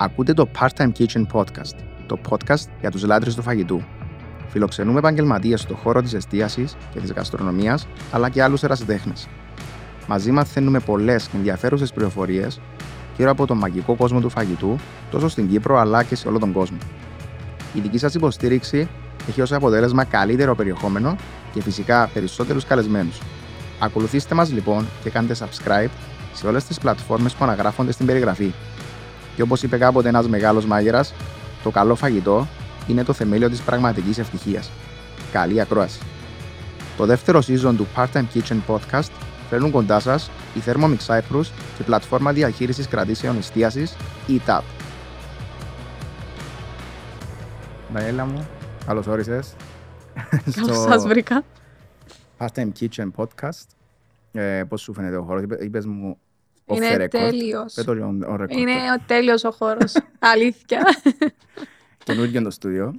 Ακούτε το Part-Time Kitchen Podcast, το podcast για τους λάτρες του φαγητού. Φιλοξενούμε επαγγελματίες στον χώρο της εστίασης και της γαστρονομίας, αλλά και άλλους ερασιτέχνες. Μαζί μαθαίνουμε πολλές και ενδιαφέρουσες πληροφορίες γύρω από τον μαγικό κόσμο του φαγητού, τόσο στην Κύπρο αλλά και σε όλο τον κόσμο. Η δική σας υποστήριξη έχει ως αποτέλεσμα καλύτερο περιεχόμενο και φυσικά περισσότερους καλεσμένους. Ακολουθήστε μας λοιπόν και κάντε subscribe σε όλες τις πλατφόρμες που αναγράφονται στην περιγραφή. Και όπως είπε κάποτε ένας μεγάλος μάγειρας, το καλό φαγητό είναι το θεμέλιο της πραγματικής ευτυχίας. Καλή ακρόαση. Το δεύτερο season του Part-Time Kitchen Podcast φέρνουν κοντά σας η Thermomix Cyprus και η πλατφόρμα διαχείρισης κρατήσεων εστίασης ETAP. Μαέλα μου, καλώς όρισες. Καλώς σας βρήκα. Part-Time Kitchen Podcast. Ε, Πώς σου φαίνεται ο χώρος, είπες μου. Off the Είναι record. τέλειος. Πες το λίγο on record. Είναι ο τέλειος ο χώρος. Αλήθεια. καινούργιο το στούντιο.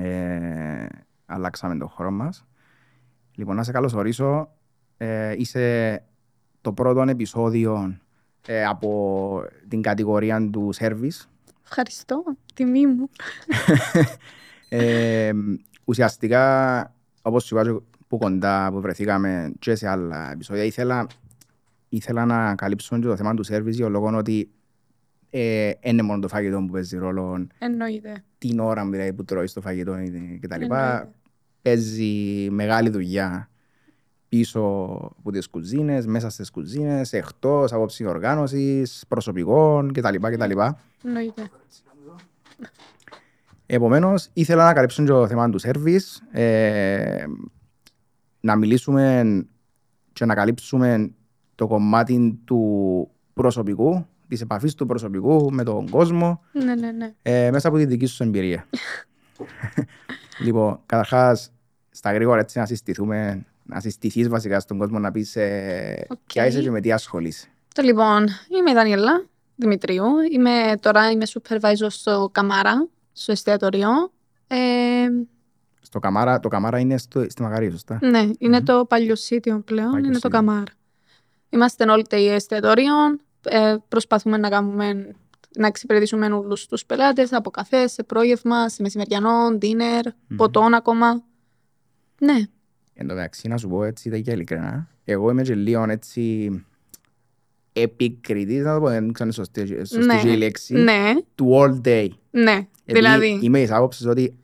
Ε, αλλάξαμε το χώρο μας. Λοιπόν, να σε καλωσορίσω. Ε, είσαι το πρώτο επεισόδιο ε, από την κατηγορία του service. Ευχαριστώ. Τιμή μου. Ε, ουσιαστικά, όπως σου είπα και που κοντά που βρεθήκαμε και σε άλλα επεισόδια, ήθελα, ήθελα να καλύψω και το θέμα του service για λόγω ότι ε, είναι μόνο το φαγητό που παίζει ρόλο Εννοείται. την ώρα δηλαδή, που τρώει το φαγητό και τα λοιπά. Εννοείται. Παίζει μεγάλη δουλειά πίσω από τις κουζίνες, μέσα στις κουζίνες, εκτός, άποψη οργάνωσης, προσωπικών κτλ. κτλ. Εννοείται. Επομένως, ήθελα να καλύψω και το θέμα του service, ε, να μιλήσουμε και να καλύψουμε το κομμάτι του προσωπικού, της επαφής του προσωπικού με τον κόσμο, Ναι, ναι, ναι. ε, μέσα από τη δική σου εμπειρία. λοιπόν, καταρχάς, στα γρήγορα έτσι να συστηθούμε, να συστηθείς βασικά στον κόσμο να πεις ε, Οκ. ποια είσαι και με τι ασχολείσαι. Το λοιπόν, είμαι η Δανιέλα Δημητρίου. Είμαι, τώρα είμαι supervisor στο Καμάρα, στο εστιατόριο. Ε, Στο καμάρα, το καμάρα είναι στο, στη Μαγαρία, σωστά; ναι, είναι το παλιό σίτιο πλέον, Παλιό είναι το σίτιο. Καμάρα. Είμαστε all day εστιατόριο. Ε, προσπαθούμε να κάνουμε να εξυπηρετήσουμε όλους τους πελάτες από καφέ, σε πρόγευμα, σε μεσημεριανό, dinner, ποτόν ακόμα. Ναι, Εν τω μεταξύ, να σου πω έτσι, τα και ειλικρινά, εγώ είμαι και λίγο έτσι επικριτής, να το πω, δεν ξέρω αν είναι σωστή, σωστή ναι, και η λέξη, ναι, του all day. ναι. Επειδή δηλαδή, είμαι της άποψης ότι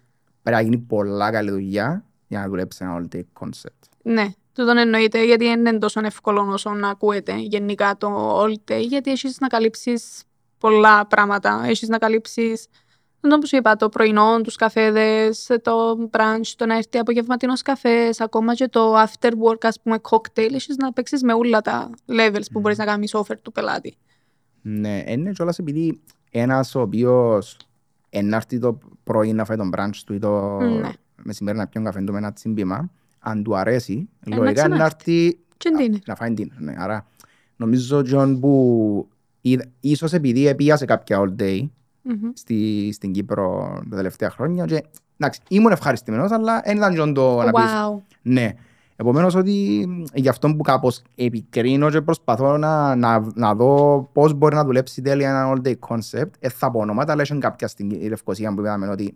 πρέπει να γίνει πολλά καλή δουλειά για να δουλέψει ένα all day concept. ναι. Τούτον εννοείται γιατί δεν είναι τόσο εύκολο όσο να ακούεται γενικά το all day, γιατί έχεις να καλύψεις πολλά πράγματα. Έχεις να καλύψεις το που σου είπα, το πρωινό, τους καφέδες, το brunch, το να έρθει απογευματινός καφές, ακόμα και το after work, ας πούμε, cocktail, έχεις να παίξεις με όλα τα levels που μπορείς να κάνεις offer του πελάτη. Ναι, είναι κιόλας επειδή ένας ο οποίος ενάρτη το πρωί να φάει τον brunch του ή το Ναι. μεσημέρι να πιει καφέ του με ένα τσίμπημα, αν του αρέσει, να λογικά ξανάρθει. να έρθει Και είναι; να φάει dinner. Ναι. Άρα νομίζω John που είδα- ίσως επειδή επίασε κάποια all day Μμμ. στη, στην Κύπρο τα τελευταία χρόνια και εντάξει, ήμουν ευχαριστημένος αλλά δεν ήταν John το να πεις Wow. ναι. Επομένως ότι μ, γι' αυτό που κάπως επικρίνω και προσπαθώ να, να, να δω πώς μπορεί να δουλέψει τέλεια ένα all day concept. Ε, θα πω ονόματα, αλλά έχουν κάποια στην Λευκοσία που είπαμε ότι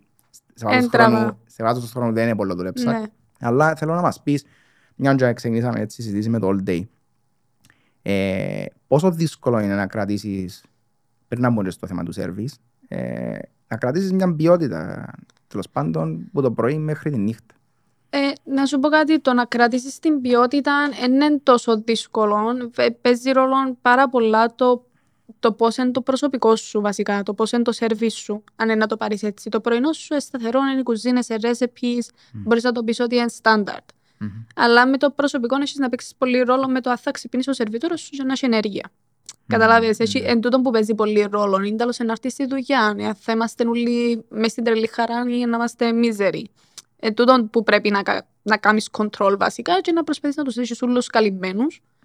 σε βάθος Έντραβα. χρόνου, σε βάθος χρόνου δεν είναι πολύ δουλέψα. Ναι. Αλλά θέλω να μας πεις, μια και ξεκινήσαμε έτσι συζήτηση με το all day, ε, πόσο δύσκολο είναι να κρατήσεις, πριν να μπούμε στο θέμα του service, ε, να κρατήσεις μια ποιότητα, τέλος πάντων, από το πρωί μέχρι τη νύχτα. Ε, να σου πω κάτι, το να κρατήσεις την ποιότητα δεν είναι τόσο δύσκολο. Βε- Παίζει ρόλο πάρα πολλά το, το πώς είναι το προσωπικό σου βασικά, το πώς είναι το σερβίς σου, αν είναι να το πάρεις έτσι. Το πρωινό σου είναι σταθερό, είναι οι κουζίνε, σε recipes, μπορείς να το πεις ότι είναι standard. Αλλά με το προσωπικό έχεις να παίξεις πολύ ρόλο με το αν θα ξυπνήσει ο σερβιτόρο σου για να έχει ενέργεια. Καταλάβεις, έχει εν τούτον που παίζει πολύ ρόλο. Είναι τέλος να έρθει στη δουλειά, αν θα είμαστε όλοι μες στην τρελή χαρά ή να είμαστε μίζεροι. Εν τούτον που πρέπει να, κα- να κάνεις control βασικά και να προσπαθείς να τους έχεις όλους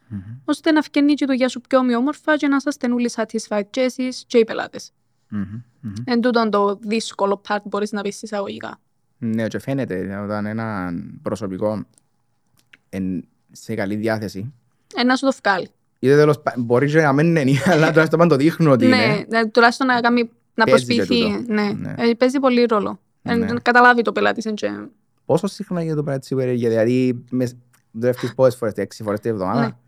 καλυμμένους, ώστε να φκένει και η δουλειά σου πιο ομοιόμορφα και να είσαστε όλοι satisfied και εσείς και οι πελάτες. Μμμ, μμμ. Εν τούτον το δύσκολο part μπορείς να πεις εισαγωγικά. Ναι, και φαίνεται όταν ένα προσωπικό εν, σε καλή διάθεση. Ε, να σου το βγάλει. Είτε τέλος, πα- μπορεί και να μην είναι, αλλά τουλάχιστον να το δείχνουν ότι Ναι, είναι. ναι, τουλάχιστον να, κάνει, Να Παίζει και προσποιηθεί. τούτο. Ναι. Ναι. Ε, παίζει πολύ ρόλο. Ε, Ναι. να καταλάβει το πελάτη. εν και- Πόσο συχνά γίνεται το πράγμα της υπερεργία, δηλαδή με- δουλεύεις πόσες φορές, έξι φορές την εβδομάδα.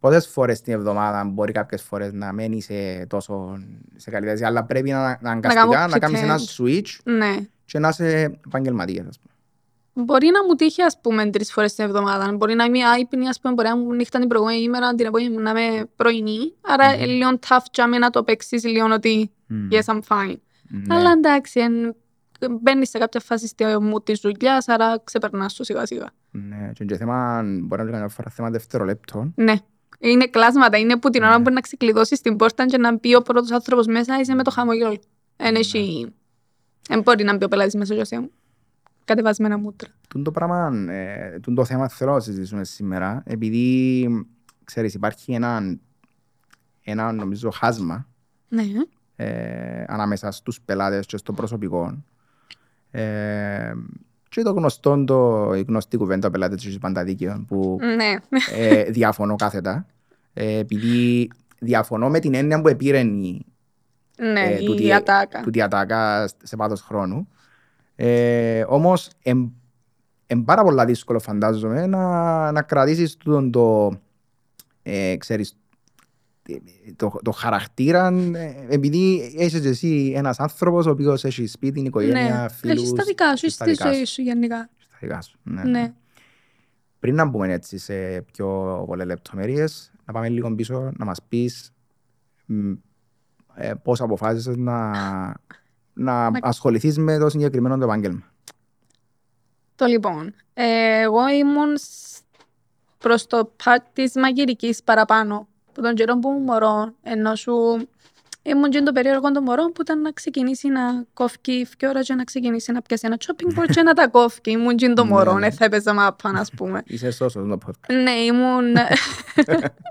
Ναι. Πόσες φορές την εβδομάδα μπορεί κάποιες φορές να μένει σε τόσο σε καλή θέση, αλλά πρέπει να, να αναγκαστικά κάνω να κάνεις ένα pretend. switch Ναι. και να είσαι επαγγελματίας, ας πούμε. Μπορεί να μου τύχει, ας πούμε, τρεις φορές την εβδομάδα. Μπορεί να είμαι άϊπνη, ας πούμε, μπορεί να μου νύχτα την προηγούμενη ημέρα, την επόμενη να είμαι πρωινή. Άρα, Μμμ. είναι λίγο tough για μένα να το παίξεις λίγο ότι Μμμ. yes, I'm fine. Ναι. Αλλά εντάξει, εν, μπαίνεις σε κάποια φάση στη μου της δουλειάς, άρα ξεπερνάς το σιγά σιγά. Ναι, και είναι και θέμα, μπορεί να είναι καμιά φορά θέμα δευτερολέπτων. Ναι. Είναι κλάσματα, είναι που την ώρα Ναι. που μπορεί να ξεκλειδώσεις την πόρτα και να μπει ο πρώτος άνθρωπος μέσα, είσαι με το χαμογελό. Εν έχει... Εν μπορεί να μπει ο πελάτης μέσα και σε κατεβασμένα μούτρα. Τούν το πράγμα, ε, τούν το θέμα θέλω να συζητήσουμε σήμερα, επειδή, ξέρεις, υπάρχει ένα, ένα νομίζω χάσμα Ναι. ε, ανάμεσα στους πελάτες και στο προσωπικό. Ε, και το γνωστό, το, η γνωστή κουβέντα πελάτες και πάντα δίκαιο, που Ναι. ε, διαφωνώ κάθετα. Ε, επειδή διαφωνώ με την έννοια που επήρε η, Ναι, ε, τούτη- η ατάκα. τούτη ατάκα σε βάθος χρόνου. Ε, όμως, εμ, είναι πάρα πολλά δύσκολο φαντάζομαι να, να κρατήσεις τον το, ε, ξέρεις, το, το χαρακτήρα ε, επειδή είσαι και εσύ ένας άνθρωπος ο οποίος έχει σπίτι, οικογένεια, Ναι. φίλους. Έχεις τα δικά σου, έχεις τα στη δικά ζωή σου γενικά. Στα δικά σου. Ναι. Ναι. Πριν να μπούμε έτσι σε πιο πολλές λεπτομέρειες, να πάμε λίγο πίσω να μας πεις μ, ε, πώς αποφάσισες να, να ασχοληθείς με το συγκεκριμένο το επάγγελμα. Το λοιπόν, ε, εγώ ήμουν σ- προς το part της μαγειρικής παραπάνω. Που τον καιρό που ήμουν μωρό, ενώ σου ήμουν και το περίεργο των μωρών που ήταν να ξεκινήσει να κόφει και ώρα και να ξεκινήσει να πιάσει ένα shopping board και να τα κόφει. Ήμουν και το Ναι, μωρό, ναι. δεν θα έπαιζα μάπα, ας πούμε. Είσαι σώσος το podcast. Ναι, ήμουν...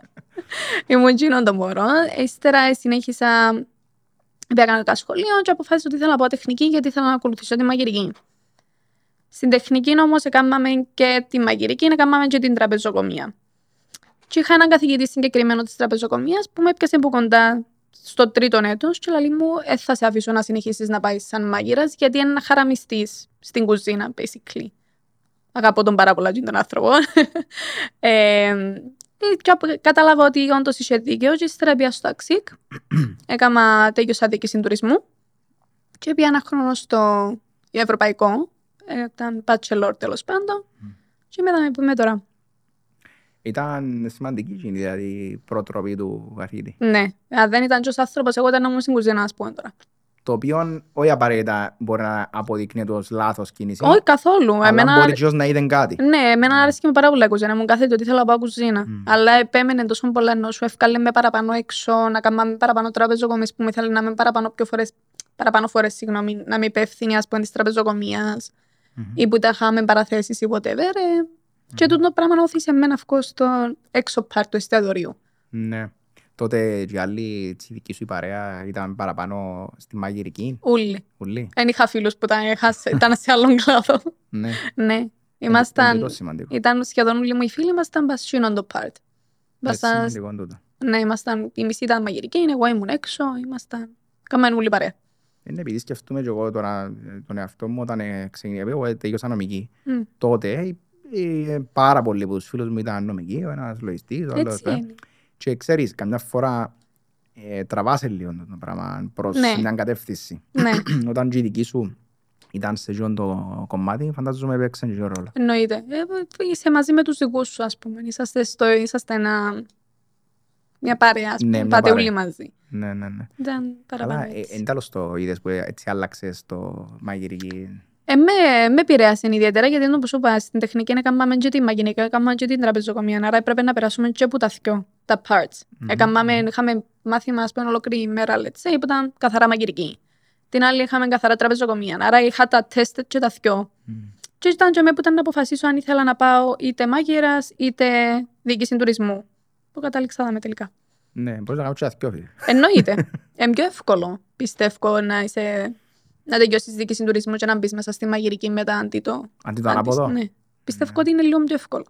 ήμουν γίνον το μωρό. Ύστερα συνέχισα... Πήγα κανονικά σχολείο και αποφάσισα ότι ήθελα να πάω τεχνική γιατί ήθελα να ακολουθήσω τη μαγειρική. Στην τεχνική όμως έκαναμε και τη μαγειρική, έκαναμε και την τραπεζοκομεία. Και είχα έναν καθηγητή συγκεκριμένο της τραπεζοκομείας που με έπιασε από κοντά στο τρίτο έτος και λέει μου: Ε, θα σε αφήσω να συνεχίσεις να πάεις σαν μάγειρας, γιατί είναι να χαραμιστεί στην κουζίνα, basically. Αγαπώ τον πάρα πολλά τον άνθρωπο. ε, και απο- κατάλαβα ότι όντως είχε δίκαιο και ύστερα πήγα στο ΑΞΙΚ. Έκανα τέλειωσα διοίκηση τουρισμού και πήγα ένα χρόνο στο ευρωπαϊκό. Ε, Ήταν bachelor τέλος πάντων. Και μετά με που είμαι τώρα. Ήταν σημαντική εκείνη δηλαδή, η προτροπή του καθηγητή. Ναι, αν δεν ήταν τόσο άνθρωπος, εγώ ήταν να ήμουν στην κουζίνα, α πούμε τώρα. Το οποίο όχι απαραίτητα μπορεί να αποδεικνύεται ως λάθος κίνηση, Όχι καθόλου. αλλά Εμένα, μπορεί και να είδε κάτι. ναι, εμένα άρεσε και με πάρα πολλά η κουζίνα. Μου κάθεται ότι ήθελα να πάω κουζίνα. Μμ. Αλλά επέμενε τόσο πολλά ενώ σου εύκαλε με παραπάνω έξω, να κάνουμε παραπάνω τραπεζοκομείες που μου ήθελε να είμαι παραπάνω, πιο φορές, παραπάνω φορές, συγγνώμη, να είμαι υπεύθυνη ας πούμε της τραπεζοκομείας Μμμ. ή που τα είχαμε παραθέσεις ή whatever. ε. Και τούτο το πράγμα όθησε εμένα να βγω στο έξω part του εστιατορίου. Ναι. Τότε και οι άλλοι της δική σου η παρέα ήταν παραπάνω στη μαγειρική. Ούλοι. Ουλή. Δεν είχα φίλους που ήταν, είχα σε- ήταν σε άλλον κλάδο. Ναι. ναι. Είναι Ήμασταν, τούτο σημαντικό. ήταν σχεδόν όλοι μου οι φίλοι, ήμασταν πασίνον το part. Είναι Ήμασταν, σημαντικό τούτο. ναι, ήμασταν, η μισή ήταν μαγειρική, εγώ ήμουν έξω, ήμασταν, κάμαν όλοι παρέα. Είναι επειδή σκεφτούμε και εγώ τώρα ε, τον εαυτό μου όταν ε, ξεκινήσα, εγώ ε, τελείωσα νομική. Μμ. Τότε ε, ε, πάρα πολλοί από τους φίλους μου ήταν νομικοί, ο ένας λογιστής, ο άλλος... Έτσι ε. είναι. Και ξέρεις, καμιά φορά ε, τραβάσαι λίγο το πράγμα προς Ναι. μια κατεύθυνση. ναι, Όταν και η δική σου ήταν σε εκείνο το κομμάτι, φαντάζομαι έπαιξε και ρόλο. εννοείται. Ε, είσαι μαζί με τους δικούς σου, ας πούμε. Είσαστε, στο, είσαστε ένα, μια παρέα, ας Ναι, πούμε. μια Πάτε παρέα. όλοι μαζί. Ναι, ναι, ναι. Ήταν παραπάνω Αλλά ε, έτσι. εν τέλος το είδες που έτσι άλλαξες το μαγειρική. Ε, με, με επηρέασε ιδιαίτερα γιατί είναι όπως σου είπα, στην τεχνική έκαναμε και τη μαγειρική, έκαναμε και την τραπεζοκομεία, άρα έπρεπε να περάσουμε και από τα δυο, τα parts. Μμμ. Έκαναμε, είχαμε μάθημα, ας πούμε, ολόκληρη ημέρα, let's say, που ήταν καθαρά μαγειρική. Την άλλη είχαμε καθαρά τραπεζοκομεία, άρα είχα τα τεστ και τα δυο. Μμ. Και ήταν και με που ήταν να αποφασίσω αν ήθελα να πάω είτε μάγειρας είτε διοίκηση τουρισμού. Που κατάληξα δάμε τελικά. Ναι, μπορείς να κάνεις και αθκιό, φίλε. Εννοείται. Είναι πιο εύκολο, πιστεύω, να είσαι να τελειώσεις διοίκηση τουρισμού και να μπεις μέσα στη μαγειρική μετά αντί το. Αντί το αντί- ανάποδο. Ναι. Πιστεύω ότι είναι λίγο πιο εύκολο.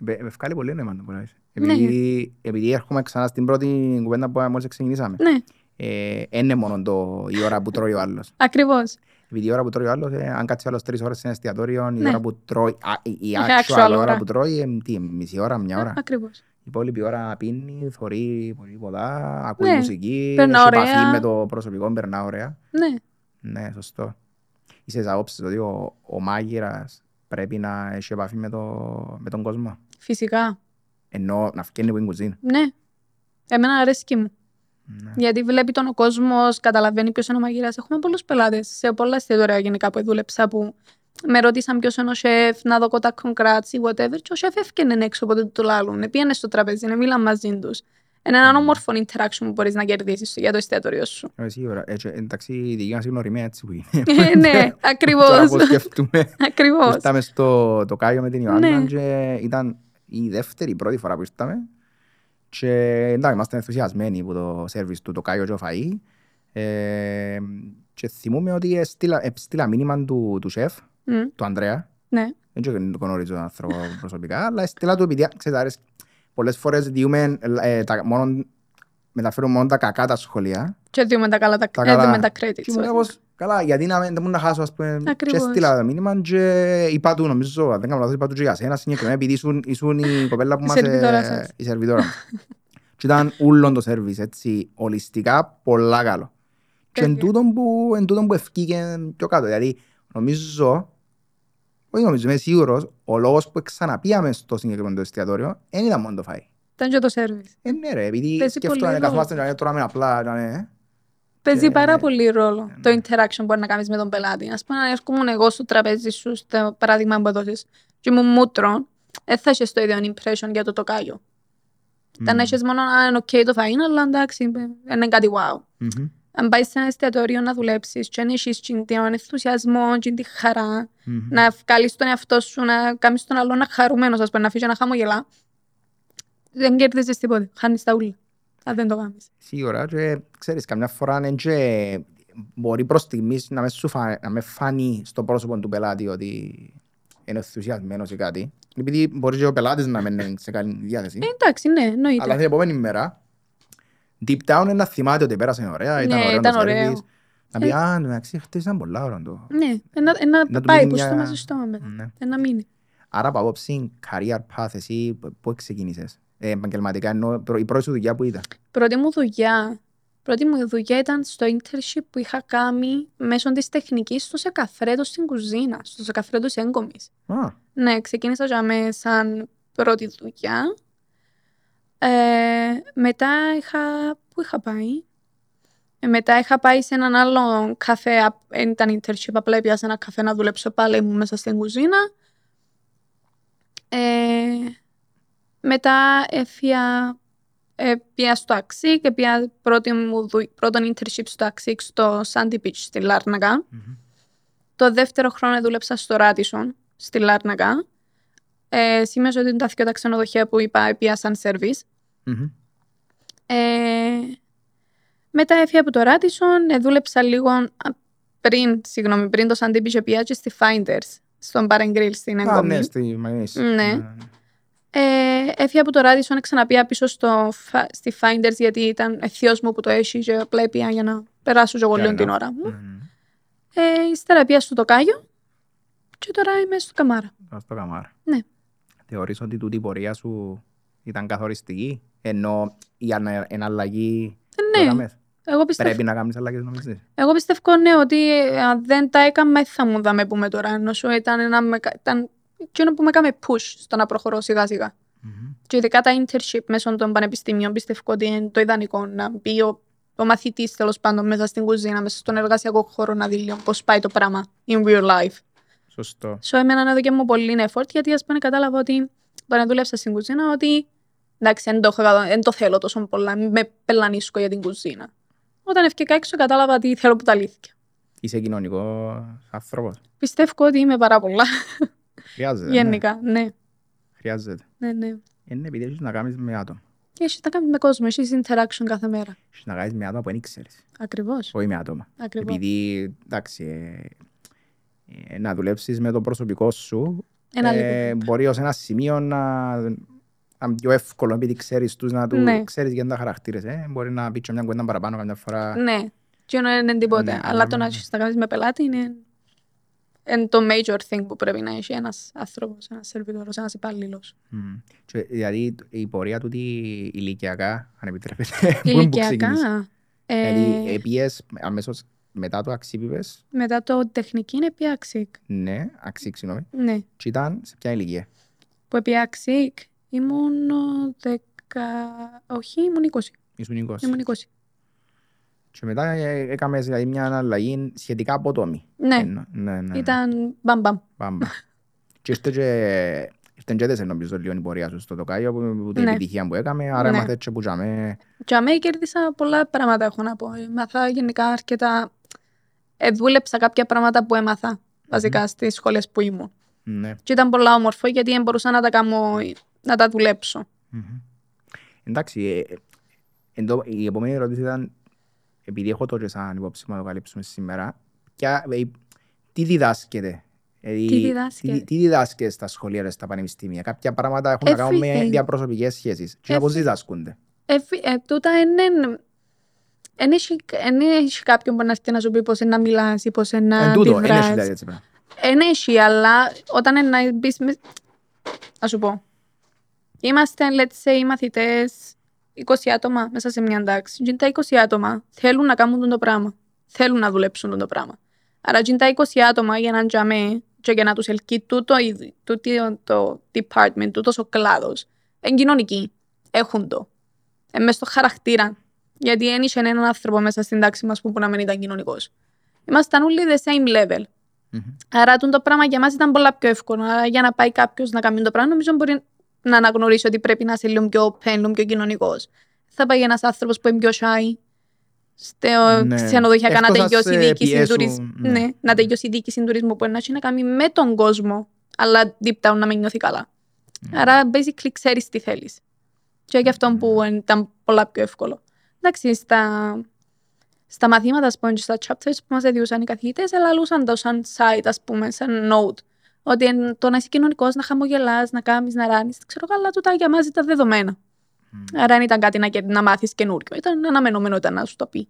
Με με βγάλει πολύ νόημα το που λες. Ναι. Επειδή, επειδή έρχομαι ξανά στην πρώτη κουβέντα που μόλις ξεκινήσαμε. Ναι, ε, είναι μόνο το, η ώρα που τρώει ο άλλος. Ακριβώς. Επειδή η ώρα που τρώει ο άλλος, ε, αν κάτσεις άλλος τρεις ώρες σε ένα εστιατόριο, η Ναι. ώρα που τρώει, α, η, η actual actual ώρα ώρα. που τρώει, ε, τι, μισή ώρα, μια ώρα. Ακριβώς. Η υπόλοιπη ώρα πίνει, θωρεί πολύ πολλά, ακούει Ναι, μουσική, περνά έχει ωραία. επαφή με το προσωπικό, περνά ωραία. Ναι. Ναι, σωστό. Είσαι της άποψης ότι ο, ο μάγειρας πρέπει να έχει επαφή με, το, με τον κόσμο; Φυσικά. Ενώ να φκένει από την κουζίνα. Ναι. Εμένα αρέσκει μου. Ναι. Γιατί βλέπει τον ο κόσμος, καταλαβαίνει ποιος είναι ο μαγειρά. Έχουμε πολλούς πελάτες σε πολλά εστιατόρια γενικά που δούλεψα που με ρώτησαν ποιος είναι ο σεφ, να δω κοντά κογκράτσι, whatever. Και ο σεφ έφυγε έξω από το του λάλουν. Πήγαινε στο τραπέζι, να μίλαν μαζί τους. Είναι έναν όμορφο interaction που μπορείς να κερδίσεις για το εστιατόριο σου. Ε, σίγουρα. Έτσι, εντάξει, η δική μας η γνωριμία έτσι που είναι. Ε, ναι, Τώρα ακριβώς. που σκεφτούμε, Ακριβώς. ήρθαμε στο το Κάιο με την Ιωάννα Ναι. και ήταν η δεύτερη, η πρώτη φορά που ήρθαμε και εντάξει, είμαστε ενθουσιασμένοι που το σερβις του το Κάιο και ο φαΐ ε, και θυμούμε ότι έστειλα, έστειλα μήνυμα του, του σεφ, του Ανδρέα Ναι, δεν ξέρω αν το γνωρίζω τον άνθρωπο προσωπικά, αλλά έστειλα του επειδή, ξέρετε, αρέσει, πολλές φορές διούμε, ε, τα, μόνο, μεταφέρουμε μόνο τα κακά τα σχολεία και δούμε τα καλά τα, Τα ε, καλά. δούμε τα και credits. μου λέει όχι. πως, καλά, γιατί να μην δεν μου να χάσω, ας πούμε, και Ακριβώς. έστειλα το μήνυμα και είπα του, νομίζω, αν δεν κάνω λάθος, είπα του και για σένα συγκεκριμένα, επειδή ήσουν, ήσουν η κοπέλα που Η μας... σερβιτόρα ε, σας. Η σερβιτόρα μου. και ήταν ούλον το σερβις, έτσι, ολιστικά, πολλά καλό. Και εν Τέλεια. τούτον που, εν τούτον που ευκήκε πιο κάτω, δηλαδή, νομίζω, όχι νομίζω, είμαι σίγουρος, ο λόγος που ξαναπήγαμε στο συγκεκριμένο το εστιατόριο, δεν ήταν μόνο το φαΐ. Ήταν και το service. Ε, ναι ρε, επειδή Παίζει σκέφτομαι, πολύ καθόμαστε και τρώμε απλά, ε, Παίζει Και- πάρα πολύ ρόλο ναι. το interaction που μπορεί να κάνει με τον πελάτη. Α πούμε, αν έρχομαι εγώ στο τραπέζι σου, στο παράδειγμα που έδωσε, και μου μούτρο, δεν θα έχει το ίδιο impression για το τοκάγιο. Θα έχει μόνο ένα είναι OK το φαΐ, αλλά εντάξει, είναι κάτι wow. Μμμ. Αν πάει σε ένα εστιατόριο να δουλέψεις, και αν έχεις τον ενθουσιασμό, και τη χαρά, Μμμ. να βγάλεις τον εαυτό σου, να κάνεις τον άλλο να χαρούμενος, ας πούμε, να φύγεις να χαμογελά, δεν κερδίζει τίποτα. Χάνεις τα ούλα. Αν δεν το κάνεις. Σίγουρα και ξέρεις καμιά φορά είναι και μπορεί προς στιγμής να μες, σου φα... να μες φανεί στο πρόσωπο του πελάτη ότι είναι ενθουσιασμένος ή κάτι. Επειδή μπορεί και ο πελάτης να μην είναι σε καλή διάθεση. Ε, εντάξει, ναι, εννοείται. Αλλά την επόμενη μέρα, deep down είναι να θυμάται ότι πέρασε ωραία, ήταν Ναι, ωραίο ήταν το ωραίο. service. Να πει, α, εντάξει, χτες ήταν πολλά ώρα το. Ναι, ένα, ένα Να του πάει μείνει που μια- στο μέσα στο στόμα μετά. Ναι. Ένα μήνυ. Άρα από απόψη, career path, εσύ πού ξεκίνησες; Ε, επαγγελματικά εννοώ, προ- η πρώτη σου δουλειά που ήταν; Πρώτη μου δουλειά, πρώτη μου δουλειά ήταν στο internship που είχα κάνει μέσω της τεχνικής στο Σεκαφρέτο στην κουζίνα, στο Σεκαφρέτος της Έγκομης. Α, Ναι, ξεκίνησα για με σαν πρώτη δουλειά. Ε, μετά είχα... Πού είχα πάει; Ε, μετά είχα πάει σε έναν άλλο καφέ, απ- δεν ήταν internship, απλά πήγα σε ένα καφέ να δουλέψω πάλι μου μέσα στην κουζίνα. Ε, μετά έφυγα, ε, πήγα στο Αξίκ και πήγα πρώτη μου, δου- πρώτον internship στο Αξίκ στο Sandy Beach στη Λάρνακα. μμμ. Το δεύτερο χρόνο δούλεψα στο Ράτισον, στη Λάρνακα. Ε, σημαίνει ότι είναι τα δύο τα ξενοδοχεία που είπα πήγα σαν service. Μμμ. Ε, μετά έφυγα από το Ράτισον, ε, δούλεψα λίγο α, πριν, συγγνώμη, πριν το Sandy Beach πήγα και στη Finders, στον Bar and Grill στην Α, Εγκομή. ναι, στη Μαγνής. Ναι. Ε, έφυγα από το Ράτισον, ξαναπήγα πίσω στο, Fa- στη Finders γιατί ήταν εθιός μου που το έχει και απλά έπια για να περάσω και εγώ λίγο την ώρα μου. Μμμ. Ε, ύστερα πήγα στο Τοκάγιο και τώρα είμαι στο Καμάρα. Τώρα στο καμάρα. Ναι. Θεωρείς ότι τούτη η πορεία σου ήταν καθοριστική, ενώ η ανα- εναλλαγή Ε, το ναι, έκαμες; εγώ πιστεύω, Πρέπει να κάνεις αλλαγές νομίζεις; εγώ πιστεύω ναι, ότι ε, αν δεν τα έκανα, δεν θα μου δάμε πούμε τώρα. Ενώ σου ήταν ένα, με- ήταν εκείνο που με έκαμε push στο να προχωρώ σιγά σιγά. Μμμ. Και ειδικά τα internship μέσω των πανεπιστημίων πιστεύω ότι είναι το ιδανικό να μπει ο, ο μαθητής τέλος πάντων μέσα στην κουζίνα, μέσα στον εργασιακό χώρο να δει λίγο πώς πάει το πράγμα in real life. Σωστό. So, εμένα έδωκε μου πολύ effort γιατί ας πούμε κατάλαβα ότι όταν δούλεψα στην κουζίνα ότι εντάξει δεν το, έχω- δεν το θέλω τόσο πολλά, μην με πελανίσκω για την κουζίνα. Όταν ευκήκα έξω κατάλαβα ότι θέλω που τα αλήθεια. Είσαι κοινωνικός άνθρωπος. Πιστεύω ότι είμαι πάρα πολλά Χρειάζεται. ναι. γενικά. Ναι, Χρειάζεται. ναι, ναι. Είναι επειδή έχεις να κάνεις με άτομα. Και έχεις να κάνεις με κόσμο, έχεις interaction κάθε μέρα. Έχεις να κάνεις με άτομα που δεν ξέρεις. Ακριβώς. Όχι με άτομα. Ακριβώς. Επειδή, εντάξει, ε, ε, να δουλέψεις με το προσωπικό σου, Ένα ε, λίγο. μπορεί ως ένα σημείο να, ήταν πιο εύκολο επειδή ξέρεις τους να του Ναι. ξέρεις για τα χαρακτήρες. Ε. Μπορεί να πεις και μια κουβέντα παραπάνω καμιά φορά. Ναι, και δεν είναι τίποτε. Ναι, αλλά αλλά το με- να έχεις να κάνεις με πελάτη είναι, είναι το major thing που πρέπει να έχει ένας άνθρωπος, ένας σερβιτόρος, ένας υπάλληλος. Μμ. Και, Δηλαδή η πορεία του τι ηλικιακά, αν επιτρέπετε, πού είναι που ξεκίνησε. Ηλικιακά, ε, Δηλαδή επίες αμέσως μετά το αξίπηβες, μετά το τεχνική είναι πια αξίκ. ναι, αξίξ, συγγνώμη, Ναι, και ήταν σε ποια ηλικία; που επί αξίκ ήμουν ο δεκα... Όχι, ήμουν 20. Ήσουν 20. Ήμουν 20. Και μετά ε, έκαμες δηλαδή, μια αλλαγή σχετικά απότομη. Ναι, Ε, ναι, ναι. ήταν μπαμπαμ. Μπάμπα. και ήρθε και ήρθε και έδεσε νομίζω λίγο η πορεία σου στο Τοκάιο που, που την Ναι. επιτυχία που έκαμε, άρα Ναι. έμαθε και που τζαμε. Για μένα κέρδισα πολλά πράγματα έχω να πω. Μάθα γενικά αρκετά... Ε, δούλεψα κάποια πράγματα που έμαθα βασικά στις σχολές που ήμουν. Ναι. Και ήταν πολλά όμορφο γιατί δεν μπορούσα να τα κάνω, να τα δουλέψω. Μμμ. Εντάξει, ε, ε, εν τω- η επόμενη ερώτηση ήταν, επειδή έχω το και σαν υπόψη να το καλύψουμε σήμερα, ποια, ε, τι διδάσκεται. Δηλαδή, Τι διδάσκεται; Τι, τι διδάσκεται στα σχολεία, ρε, στα πανεπιστήμια; Κάποια πράγματα έχουν να κάνουν με Everything. διαπροσωπικές σχέσεις. Και πώς Everything. διδάσκονται. Ε, φι- ε, τούτα είναι... Εν έχει, εν έχει κάποιον που να έρθει να σου πει πώς είναι να μιλάς ή πώς είναι να Εν τούτο, εν έχει αντιδράς. δηλαδή έτσι πράγμα. Εν έχει, αλλά όταν είναι να μπεις... με- Ας σου πω. Είμαστε, let's say, οι μαθητές 20 άτομα μέσα σε μια τάξη. Και τα 20 άτομα θέλουν να κάνουν το πράγμα. Θέλουν να δουλέψουν το πράγμα. Άρα και τα 20 άτομα για να τζαμέ και για να τους ελκύει τούτο, η- τούτο το department, τούτος ο κλάδος. Εν κοινωνικοί. Έχουν το. Ε, μες στο χαρακτήρα. Γιατί δεν είχε έναν άνθρωπο μέσα στην τάξη μας που, που να μην ήταν κοινωνικός. Ήμασταν όλοι the same level. Μμμ. Άρα τούτο το πράγμα για μας ήταν πολλά πιο εύκολο. Άρα για να πάει κάποιος να κάνει το πράγμα, νομίζω μπορεί να αναγνωρίσει ότι πρέπει να είσαι λίγο πιο open, λίγο πιο κοινωνικός. Θα πάει ένας άνθρωπος που είναι πιο shy, στο Ναι. ξενοδοχειακά να Εκτός αν τελειώσει η σε διοίκηση πιέσουν, τουρισμού. ναι. Ναι, να τελειώσει η διοίκηση τουρισμού που να έχει να κάνει με τον κόσμο, αλλά deep down να μην νιώθει καλά. Άρα basically ξέρεις τι θέλεις. Και γι' αυτό που ήταν πολλά πιο εύκολο. Εντάξει, στα, στα μαθήματα, ας πούμε, και στα chapters που μας έδιωσαν οι καθηγητές, ελαλούσαν το σαν site, ας πούμε, σαν note. Ότι εν- το να είσαι κοινωνικός, να χαμογελάς, να κάνεις, να ράνεις, ξέρω καλά, τούτα για μας ήταν δεδομένα. Άρα δεν ήταν κάτι να, κερ- να μάθεις καινούριο. Ήταν αναμενόμενο ήταν να σου το πει.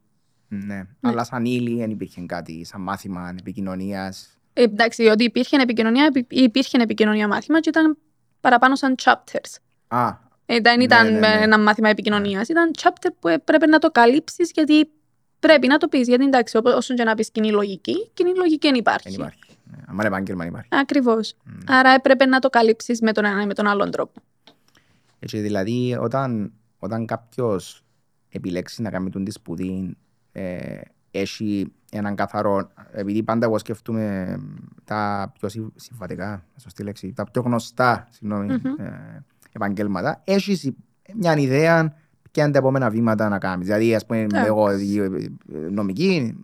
Ναι. Αλλά σαν ύλη δεν υπήρχε κάτι, σαν μάθημα επικοινωνίας. Ε, εντάξει, ότι υπήρχε επικοινωνία, υπή- υπήρχε επικοινωνία μάθημα και ήταν παραπάνω σαν chapters. Α, Ε, Δεν Ναι, ήταν ναι, ναι. ένα μάθημα επικοινωνίας. Ήταν chapter που έπρεπε να το καλύψεις γιατί πρέπει να το πεις. Γιατί εντάξει, όπω- όσο και να πεις κοινή λογική, κοινή λογική δεν υπάρχει. δεν υπάρχει. Ναι. Αν είναι επάγγελμα δεν υπάρχει. Ακριβώς. Άρα έπρεπε να το καλύψεις με τον ένα ή με τον άλλον τρόπο. Έτσι, δηλαδή, όταν, όταν κάποιος επιλέξει να κάνει τον της σπουδή, ε, έχει έναν καθαρό. Επειδή πάντα εγώ σκέφτομαι τα πιο συ- συμβατικά, σωστή λέξη, τα πιο γνωστά συγγνώμη, Μμμ. ε, επαγγέλματα, έχει μια ιδέα ποια είναι τα επόμενα βήματα να κάνεις. Δηλαδή, ας πούμε, Εντάξει. εγώ ε, νομική,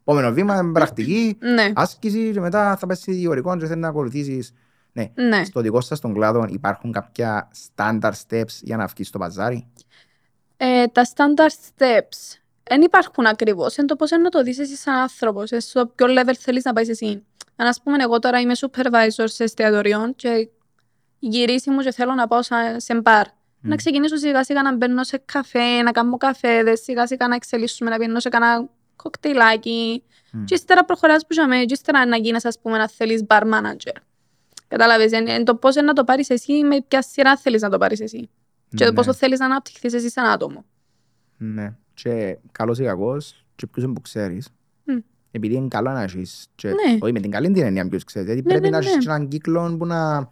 επόμενο βήμα, πρακτική, Ναι, άσκηση, και μετά θα πέσει διορικό και θέλει να ακολουθήσεις. Ναι, ναι. στο δικό σας τον κλάδο υπάρχουν κάποια standard steps για να βγεις στο παζάρι. Ε, τα standard steps δεν υπάρχουν ακριβώς. Είναι το πώς να το δεις εσύ σαν άνθρωπος, στο ποιο level θέλεις να πάεις εσύ. Αν ας πούμε, εγώ τώρα είμαι supervisor σε εστιατοριών και γυρίσει μου και θέλω να πάω σα- σε μπαρ. Να ξεκινήσω σιγά σιγά να μπαίνω σε καφέ, να κάνω καφέδες, σιγά σιγά να εξελίσσουμε, να μπαίνω σε κανένα κοκτέιλάκι. Μμ. Και ύστερα προχωράς που είχαμε, και ύστερα να γίνεις, ας πούμε, να θέλεις bar manager. Κατάλαβες, είναι είναι το πώς είναι να το πάρεις εσύ, με ποια σειρά θέλεις να το πάρεις εσύ. Και το Ναι. πόσο θέλεις να αναπτυχθείς εσύ σαν άτομο. Ναι. Και καλός ή κακός, και ποιος είναι που ξέρεις. Μμ. Επειδή είναι καλό να έχεις, και Ναι. όχι με την καλή την έννοια ποιος ξέρεις, γιατί Ναι, πρέπει ναι, να έχεις ναι. και έναν κύκλο που να...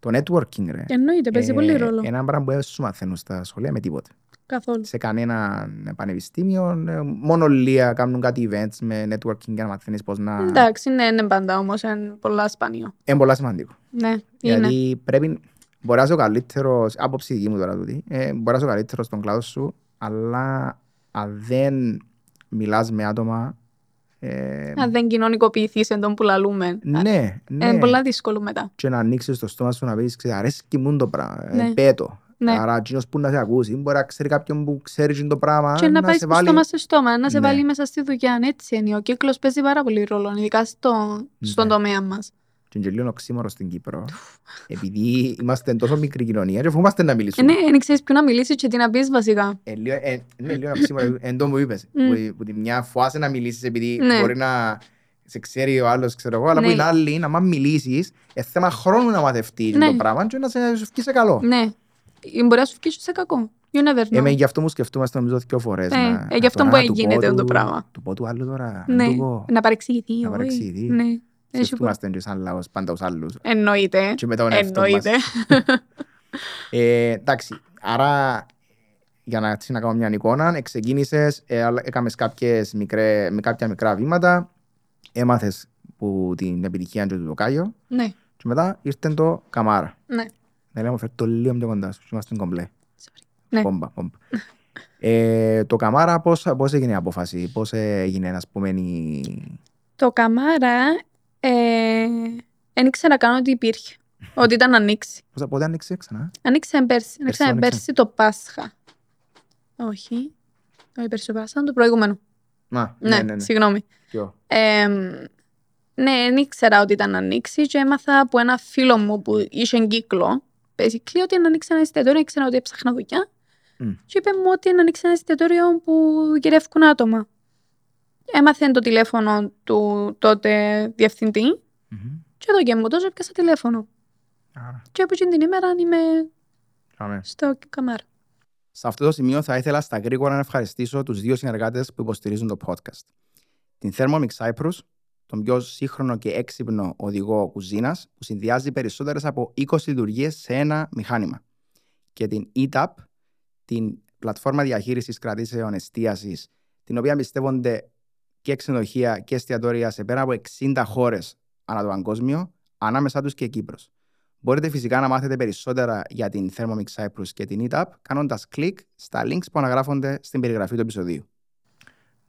Το networking, ρε. Εννοείται, παίζει Ε, πολύ ρόλο. Ένα πράγμα που δεν σου μαθαίνουν στα σχολεία με τίποτε. Καθόλου. Σε κανένα πανεπιστήμιο, ε, μόνο λίγα κάνουν κάτι events με networking για να μαθαίνεις πώς να... Εντάξει, ναι, είναι πάντα όμως, είναι πολλά σπάνιο. Είναι πολλά σημαντικό. Ναι, είναι. Γιατί πρέπει, μπορεί να είσαι ο καλύτερος, άποψη δική μου τώρα τούτη, ε, μπορεί να είσαι ο καλύτερος στον κλάδο σου, αλλά αν δεν μιλάς με άτομα, ε, Αν δεν κοινωνικοποιηθείς εν τον που λαλούμε, ναι, ναι, είναι πολλά δύσκολο μετά. και να ανοίξεις το στόμα σου να πεις, ξέρεις, αρέσκει μου το πράγμα, Ναι. ε, πέτω. Ναι. Άρα, εκείνος που να σε ακούσει, μπορεί να ξέρει κάποιον που ξέρει το πράγμα, Και να πάει σε βάλει... στόμα σε στόμα, να σε Ναι. βάλει μέσα στη δουλειά. Έτσι είναι. Ο κύκλος παίζει πάρα πολύ ρόλο, ειδικά στο, στον Ναι. τομέα μας. και είναι και λίγο οξύμορο στην Κύπρο. Επειδή είμαστε τόσο μικρή κοινωνία και φοβόμαστε να Ε, μιλήσουμε. Ναι, δεν ξέρεις ποιο να μιλήσεις και τι να πεις βασικά. Ε, λίγο- ε, Ναι, λίγο οξύμορο, εν τω μου είπες. Μμ. Που- Που τη μια φοάσαι να μιλήσεις επειδή Ναι. μπορεί να σε ξέρει ο άλλος, ξέρω εγώ, αλλά που Ναι. είναι άλλη, είναι άμα μιλήσεις, ε, θέμα χρόνου να μαθευτείς Ναι. το πράγμα και να σε σου βγει σε καλό. Ναι. Ή Μπορεί να σου βγει σε κακό. You never know. Εμένα γι' αυτό μου σκεφτούμαστε νομίζω δύο φορές. Ε, να- ε, γι' αυτό τώρα που να του πω γίνεται του- το πράγμα. Του πω του άλλου τώρα. Ναι, να του πω. να παρεξηγηθεί. Να όχι. παρεξηγηθεί. Ναι. Έχει πο- Σκεφτούμαστε και σαν λαός πάντα τους άλλους. Εννοείται. Και μετά τον εαυτό μας. Εννοείται. Ε, εντάξει, άρα για να, έτσι, να κάνω μια εικόνα, ξεκίνησες, ε, αλλά έκαμες κάποιες μικρέ, με κάποια μικρά βήματα, έμαθες που την επιτυχία του το Κάγιο Ναι, και μετά ήρθε το Καμάρα. ναι. Να λέμε φέρει το λίγο πιο κοντά σου, είμαστε κομπλέ. Sorry. Ναι. Πόμπα, πόμπα. ε, το Καμάρα πώς, πώς έγινε η απόφαση, πώς έγινε ας πούμε η... Το καμάρα ε, δεν ήξερα καν ότι υπήρχε. ότι ήταν ανοίξει. Πώς, πότε άνοιξε ξανά. Ανοίξε πέρσι. Πέρσι Ανοίξε άνοιξε. πέρσι το Πάσχα. Όχι. Όχι πέρσι το Πάσχα, ήταν το προηγούμενο. Να, Ναι, ναι, ναι, ναι. συγγνώμη. Ποιο; Ε, ναι, δεν ήξερα ότι ήταν ανοίξει και έμαθα από ένα φίλο μου που είχε κύκλο. Basically, ότι είναι ανοίξει ένα εστιατόριο, ήξερα ότι έψαχνα δουλειά. Μμ. Και είπε μου ότι είναι ανοίξει ένα εστιατόριο που γυρεύκουν άτομα. Έμαθε το τηλέφωνο του τότε διευθυντή Μμμ. και εδώ και μου τόσο έπιασα τηλέφωνο. Άρα, Και από εκείνη την ημέρα είμαι πάμε. στο καμάρα. Σε αυτό το σημείο θα ήθελα στα γρήγορα να ευχαριστήσω τους δύο συνεργάτες που υποστηρίζουν το podcast. Την Thermomix Cyprus, τον πιο σύγχρονο και έξυπνο οδηγό κουζίνας που συνδυάζει περισσότερες από 20 λειτουργίες σε ένα μηχάνημα. Και την ETAP, την πλατφόρμα διαχείρισης κρατήσεων εστίασης, την οποία εμπιστεύονται και ξενοδοχεία και εστιατόρια σε πέρα από 60 χώρες ανά το παγκόσμιο, ανάμεσά τους και η Κύπρος. Μπορείτε φυσικά να μάθετε περισσότερα για την Thermomix Cyprus και την ETAP κάνοντας κλικ στα links που αναγράφονται στην περιγραφή του επεισοδίου.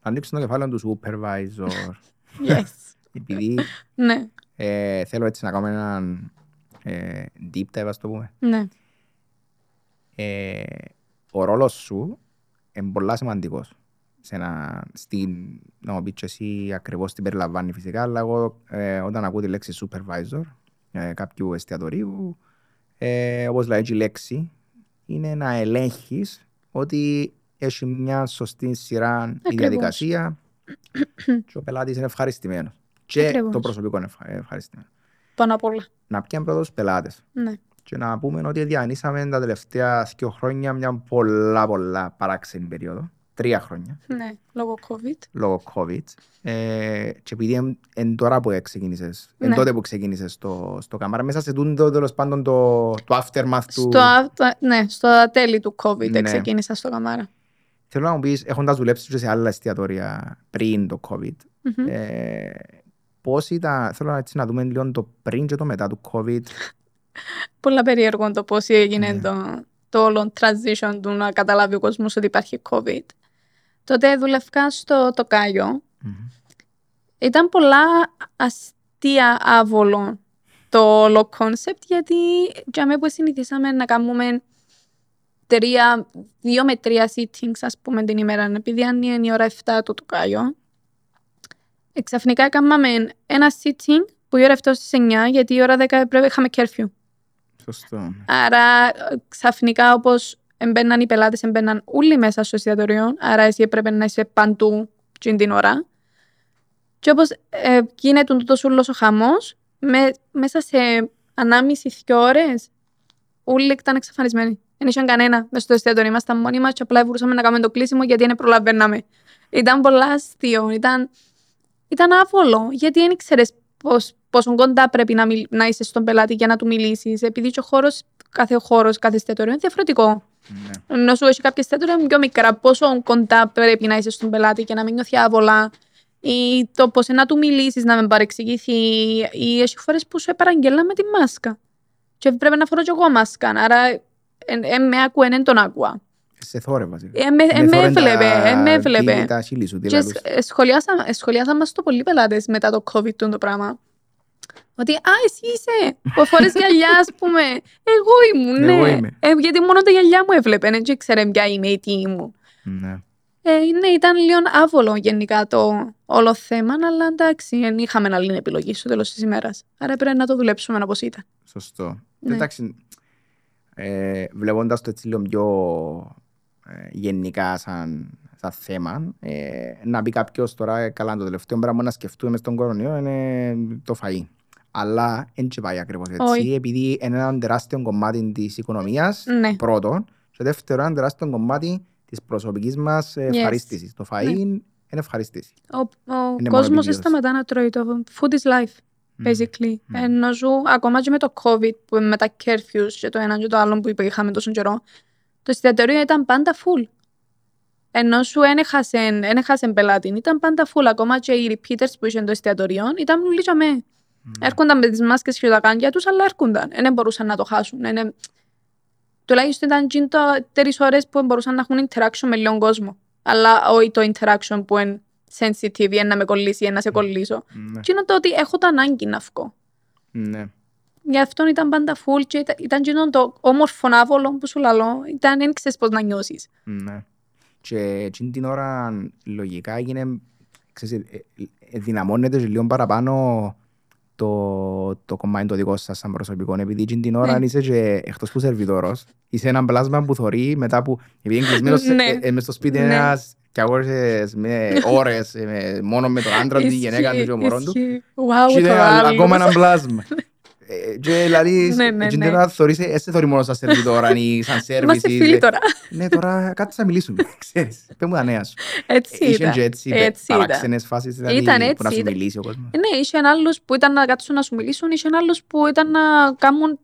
Να ανοίξουμε το κεφάλαιο του supervisor. Yes. επειδή ναι, ε, θέλω έτσι να κάνουμε έναν ε, deep dive, ας το πούμε. ναι. Ε, ο ρόλος σου είναι πολλά σημαντικός. Σε ένα, στην, να μου πεις και εσύ ακριβώς τι περιλαμβάνει φυσικά, αλλά εγώ ε, όταν ακούω τη λέξη supervisor ε, κάποιου εστιατορίου, ε, όπως λέει η λέξη, είναι να ελέγχεις ότι έχει μια σωστή σειρά η Ακριβώς. διαδικασία και ο πελάτης είναι ευχαριστημένος. Και Ακριβώς. το προσωπικό είναι ευχα- ευχαριστημένο. Πάνω απ' όλα. Να πιάνει πρώτα τους πελάτες Ναι. και να πούμε ότι διανύσαμε τα τελευταία δύο χρόνια μια πολλά πολλά παράξενη περίοδο. Τρία χρόνια, Ναι, λόγω COVID. λόγω COVID. Ε, και επειδή εν, εν τώρα που ξεκίνησες, εν Ναι. τότε που ξεκίνησες στο, στο καμάρα, μέσα σε τούτο τέλος πάντων το, το aftermath του... Στο, α- τα- ναι, στο τέλη του COVID Ναι. ξεκίνησα στο καμάρα. Θέλω να μου πεις, έχοντας δουλέψει και σε άλλα εστιατόρια πριν το COVID, Μμμ. ε, πώς ήταν, θέλω να, έτσι, να δούμε λίγο το πριν και το μετά του COVID. Πολλά περίεργο το πώς έγινε Ναι. το, το όλο transition του να καταλάβει ο κόσμος ότι υπάρχει COVID. Τότε δούλευκα στο Τοκάγιο. Μμμ. Ήταν πολλά αστεία άβολο το όλο concept γιατί για μένα που συνηθίσαμε να κάνουμε τρία, δύο με τρία sittings ας πούμε την ημέρα επειδή αν είναι η ώρα 7 του Τοκάγιο εξαφνικά έκαναμε ένα sitting που η ώρα 7 στις 9 γιατί η ώρα 10 πρέπει είχαμε curfew. Σωστό. Άρα ξαφνικά όπως έμπαιναν οι πελάτες, έμπαιναν όλοι μέσα στο εστιατόριο. Άρα εσύ έπρεπε να είσαι παντού την την ώρα. Και όπως ε, γίνεται τούτο όλο ο χαμός, με, μέσα σε ανάμιση δύο ώρες, όλοι ήταν εξαφανισμένοι. Δεν είχε κανένα μέσα στο εστιατόριο. Ήμασταν μόνοι μας και απλά μπορούσαμε να κάνουμε το κλείσιμο γιατί δεν προλαβαίναμε. Ήταν πολλά αστείο. Ήταν, ήταν άβολο. Γιατί δεν ήξερες πόσο κοντά πρέπει να, μιλ, να είσαι στον πελάτη για να του μιλήσεις. Επειδή και ο χώρος, κάθε χώρος, κάθε εστιατόριο είναι διαφορετικό. Ναι. Ενώ σου έχει κάποια εστιατόρια πιο μικρά, πόσο κοντά πρέπει να είσαι στον πελάτη και να μην νιώθει άβολα; Ή το πώς να του μιλήσεις, να μην παρεξηγηθεί; Ή έχει φορές που σου παραγγέλνα με τη μάσκα. Και πρέπει να φορώ κι εγώ μάσκα. Άρα, ε, ε, με ακούε, δεν τον άκουα. Σε θόρε βασικά. Ε, με, ε, με έβλεπε, ε, με έβλεπε. Τα χείλη σου, Και δηλαδή. σχ- ε, σχολιάσα, ε, σχολιάσαν μας το πολλοί πελάτες μετά το COVID το, το πράγμα. Ότι, α, εσύ είσαι, που φορές γυαλιά, ας πούμε. Εγώ ήμουν, ναι. Εγώ είμαι. Ε, γιατί μόνο τα γυαλιά μου έβλεπε, δεν ήξερε ποια είμαι ή τι ήμουν. Ναι. Ε, ναι, ήταν λίγο άβολο γενικά το όλο θέμα, αλλά εντάξει, δεν είχαμε άλλη επιλογή στο τέλος της ημέρας. Άρα πρέπει να το δουλέψουμε όπως ήταν. Σωστό. Ναι. Εντάξει, ε, βλέποντας το έτσι λίγο πιο ε, γενικά σαν, σαν θέμα, ε, να πει κάποιος τώρα, ε, καλά, το τελευταίο πράγμα να σκεφτούμε μες στον κορονοϊό είναι το φαΐ. Αλλά δεν και πάει ακριβώς έτσι, Όχι. επειδή είναι ένα τεράστιο κομμάτι της οικονομίας, Ναι. πρώτον, και δεύτερον, ένα τεράστιο κομμάτι της προσωπικής μας ε, Yes. ευχαρίστησης. Το φαΐ Ναι. είναι ευχαρίστηση. Ο, ο μόνο κόσμος δεν επιβίωση. σταματά να τρώει το food is life, basically. μμ. Ενώ σου, ακόμα και με το COVID, που με τα curfews και το ένα και το άλλο που είχαμε τόσο καιρό, το εστιατόριο ήταν πάντα full. Ενώ σου δεν έχασεν, εν έχασεν πελάτη, ήταν πάντα full. Ακόμα και οι repeaters που είχαν το εστιατόριο ήταν όλοι για με. Έρχονταν με τις μάσκες και τα κάνια τους, αλλά έρχονταν. Δεν μπορούσαν να το χάσουν. Εν- Τουλάχιστον ήταν τζιν το τρεις ώρες που μπορούσαν να έχουν interaction με λίγο κόσμο. Αλλά όχι το interaction που είναι sensitive ή να με κολλήσει ή να σε κολλήσω. Ναι. Και είναι το ότι έχω τα ανάγκη να βγω. Ναι. Γι' αυτό ήταν πάντα full και ήταν, ήταν τζίνο το όμορφο άβολο που σου λαλώ. Ήταν, δεν ξέρεις πώς να νιώσεις. Ναι. Και εκείνη την ώρα λογικά έγινε, ξέρεις, ε, ε, δυναμώνεται και λίγο παραπάνω το, το κομμάτι το δικό σας σαν προσωπικό. Επειδή εκείνη την ώρα Ναι. είσαι και εκτός που σερβιτόρος, είσαι έναν πλάσμα που θωρεί μετά που, επειδή είναι κλεισμένος Ναι. ε, ε, μες στο σπίτι Ναι. ένας και αγόρασες με ώρες, ε, με- μόνο με τον άντρα του, τη γυναίκα του και ο μωρόν του. Ισχύει. Wow, Και το είναι άλλο. ακόμα ένα πλάσμα. Ε, Και δηλαδή, Ναι, ναι, εκείνη ναι. την ώρα θωρείς, ε, σε θωρεί μόνος σαν σερβιτόρα ή σαν Είμαστε σέρβιση. φίλοι τώρα. Ναι, τώρα κάτσε να μιλήσουμε, ξέρεις. Πες μου τα νέα σου. Έτσι Είχε ήταν. και έτσι, Έτσι ήταν. παράξενες φάσεις δηλαδή, Ήταν που έτσι, να σου ήταν. μιλήσει ο κόσμος. Ε, Ναι, είχε άλλους που ήταν να κάτσουν να σου μιλήσουν, είχε άλλους που ήταν να κάνουν,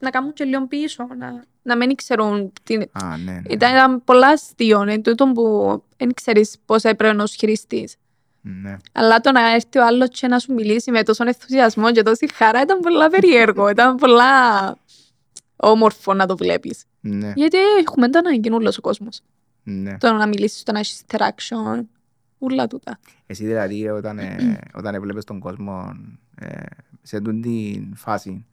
να κάνουν και λίγο πίσω, να, να μην ξέρουν τι... Α, ναι, ναι. Ήταν, ήταν πολλά αστείο, ε, τούτο που δεν ξέρεις πώς έπρεπε να σου χειριστείς. Ναι. Αλλά το να έρθει ο άλλος και να σου μιλήσει με τόσο ενθουσιασμό και τόση χαρά ήταν πολλά περίεργο, ήταν πολλά όμορφο να το βλέπεις. Ναι, Γιατί έχουμε το ανάγκη όλος ο κόσμος. ναι. Το να μιλήσεις, το να έχεις interaction, ούλα τούτα. Εσύ δηλαδή όταν, ε, όταν έβλεπες τον κόσμο ε, σε αυτήν την φάση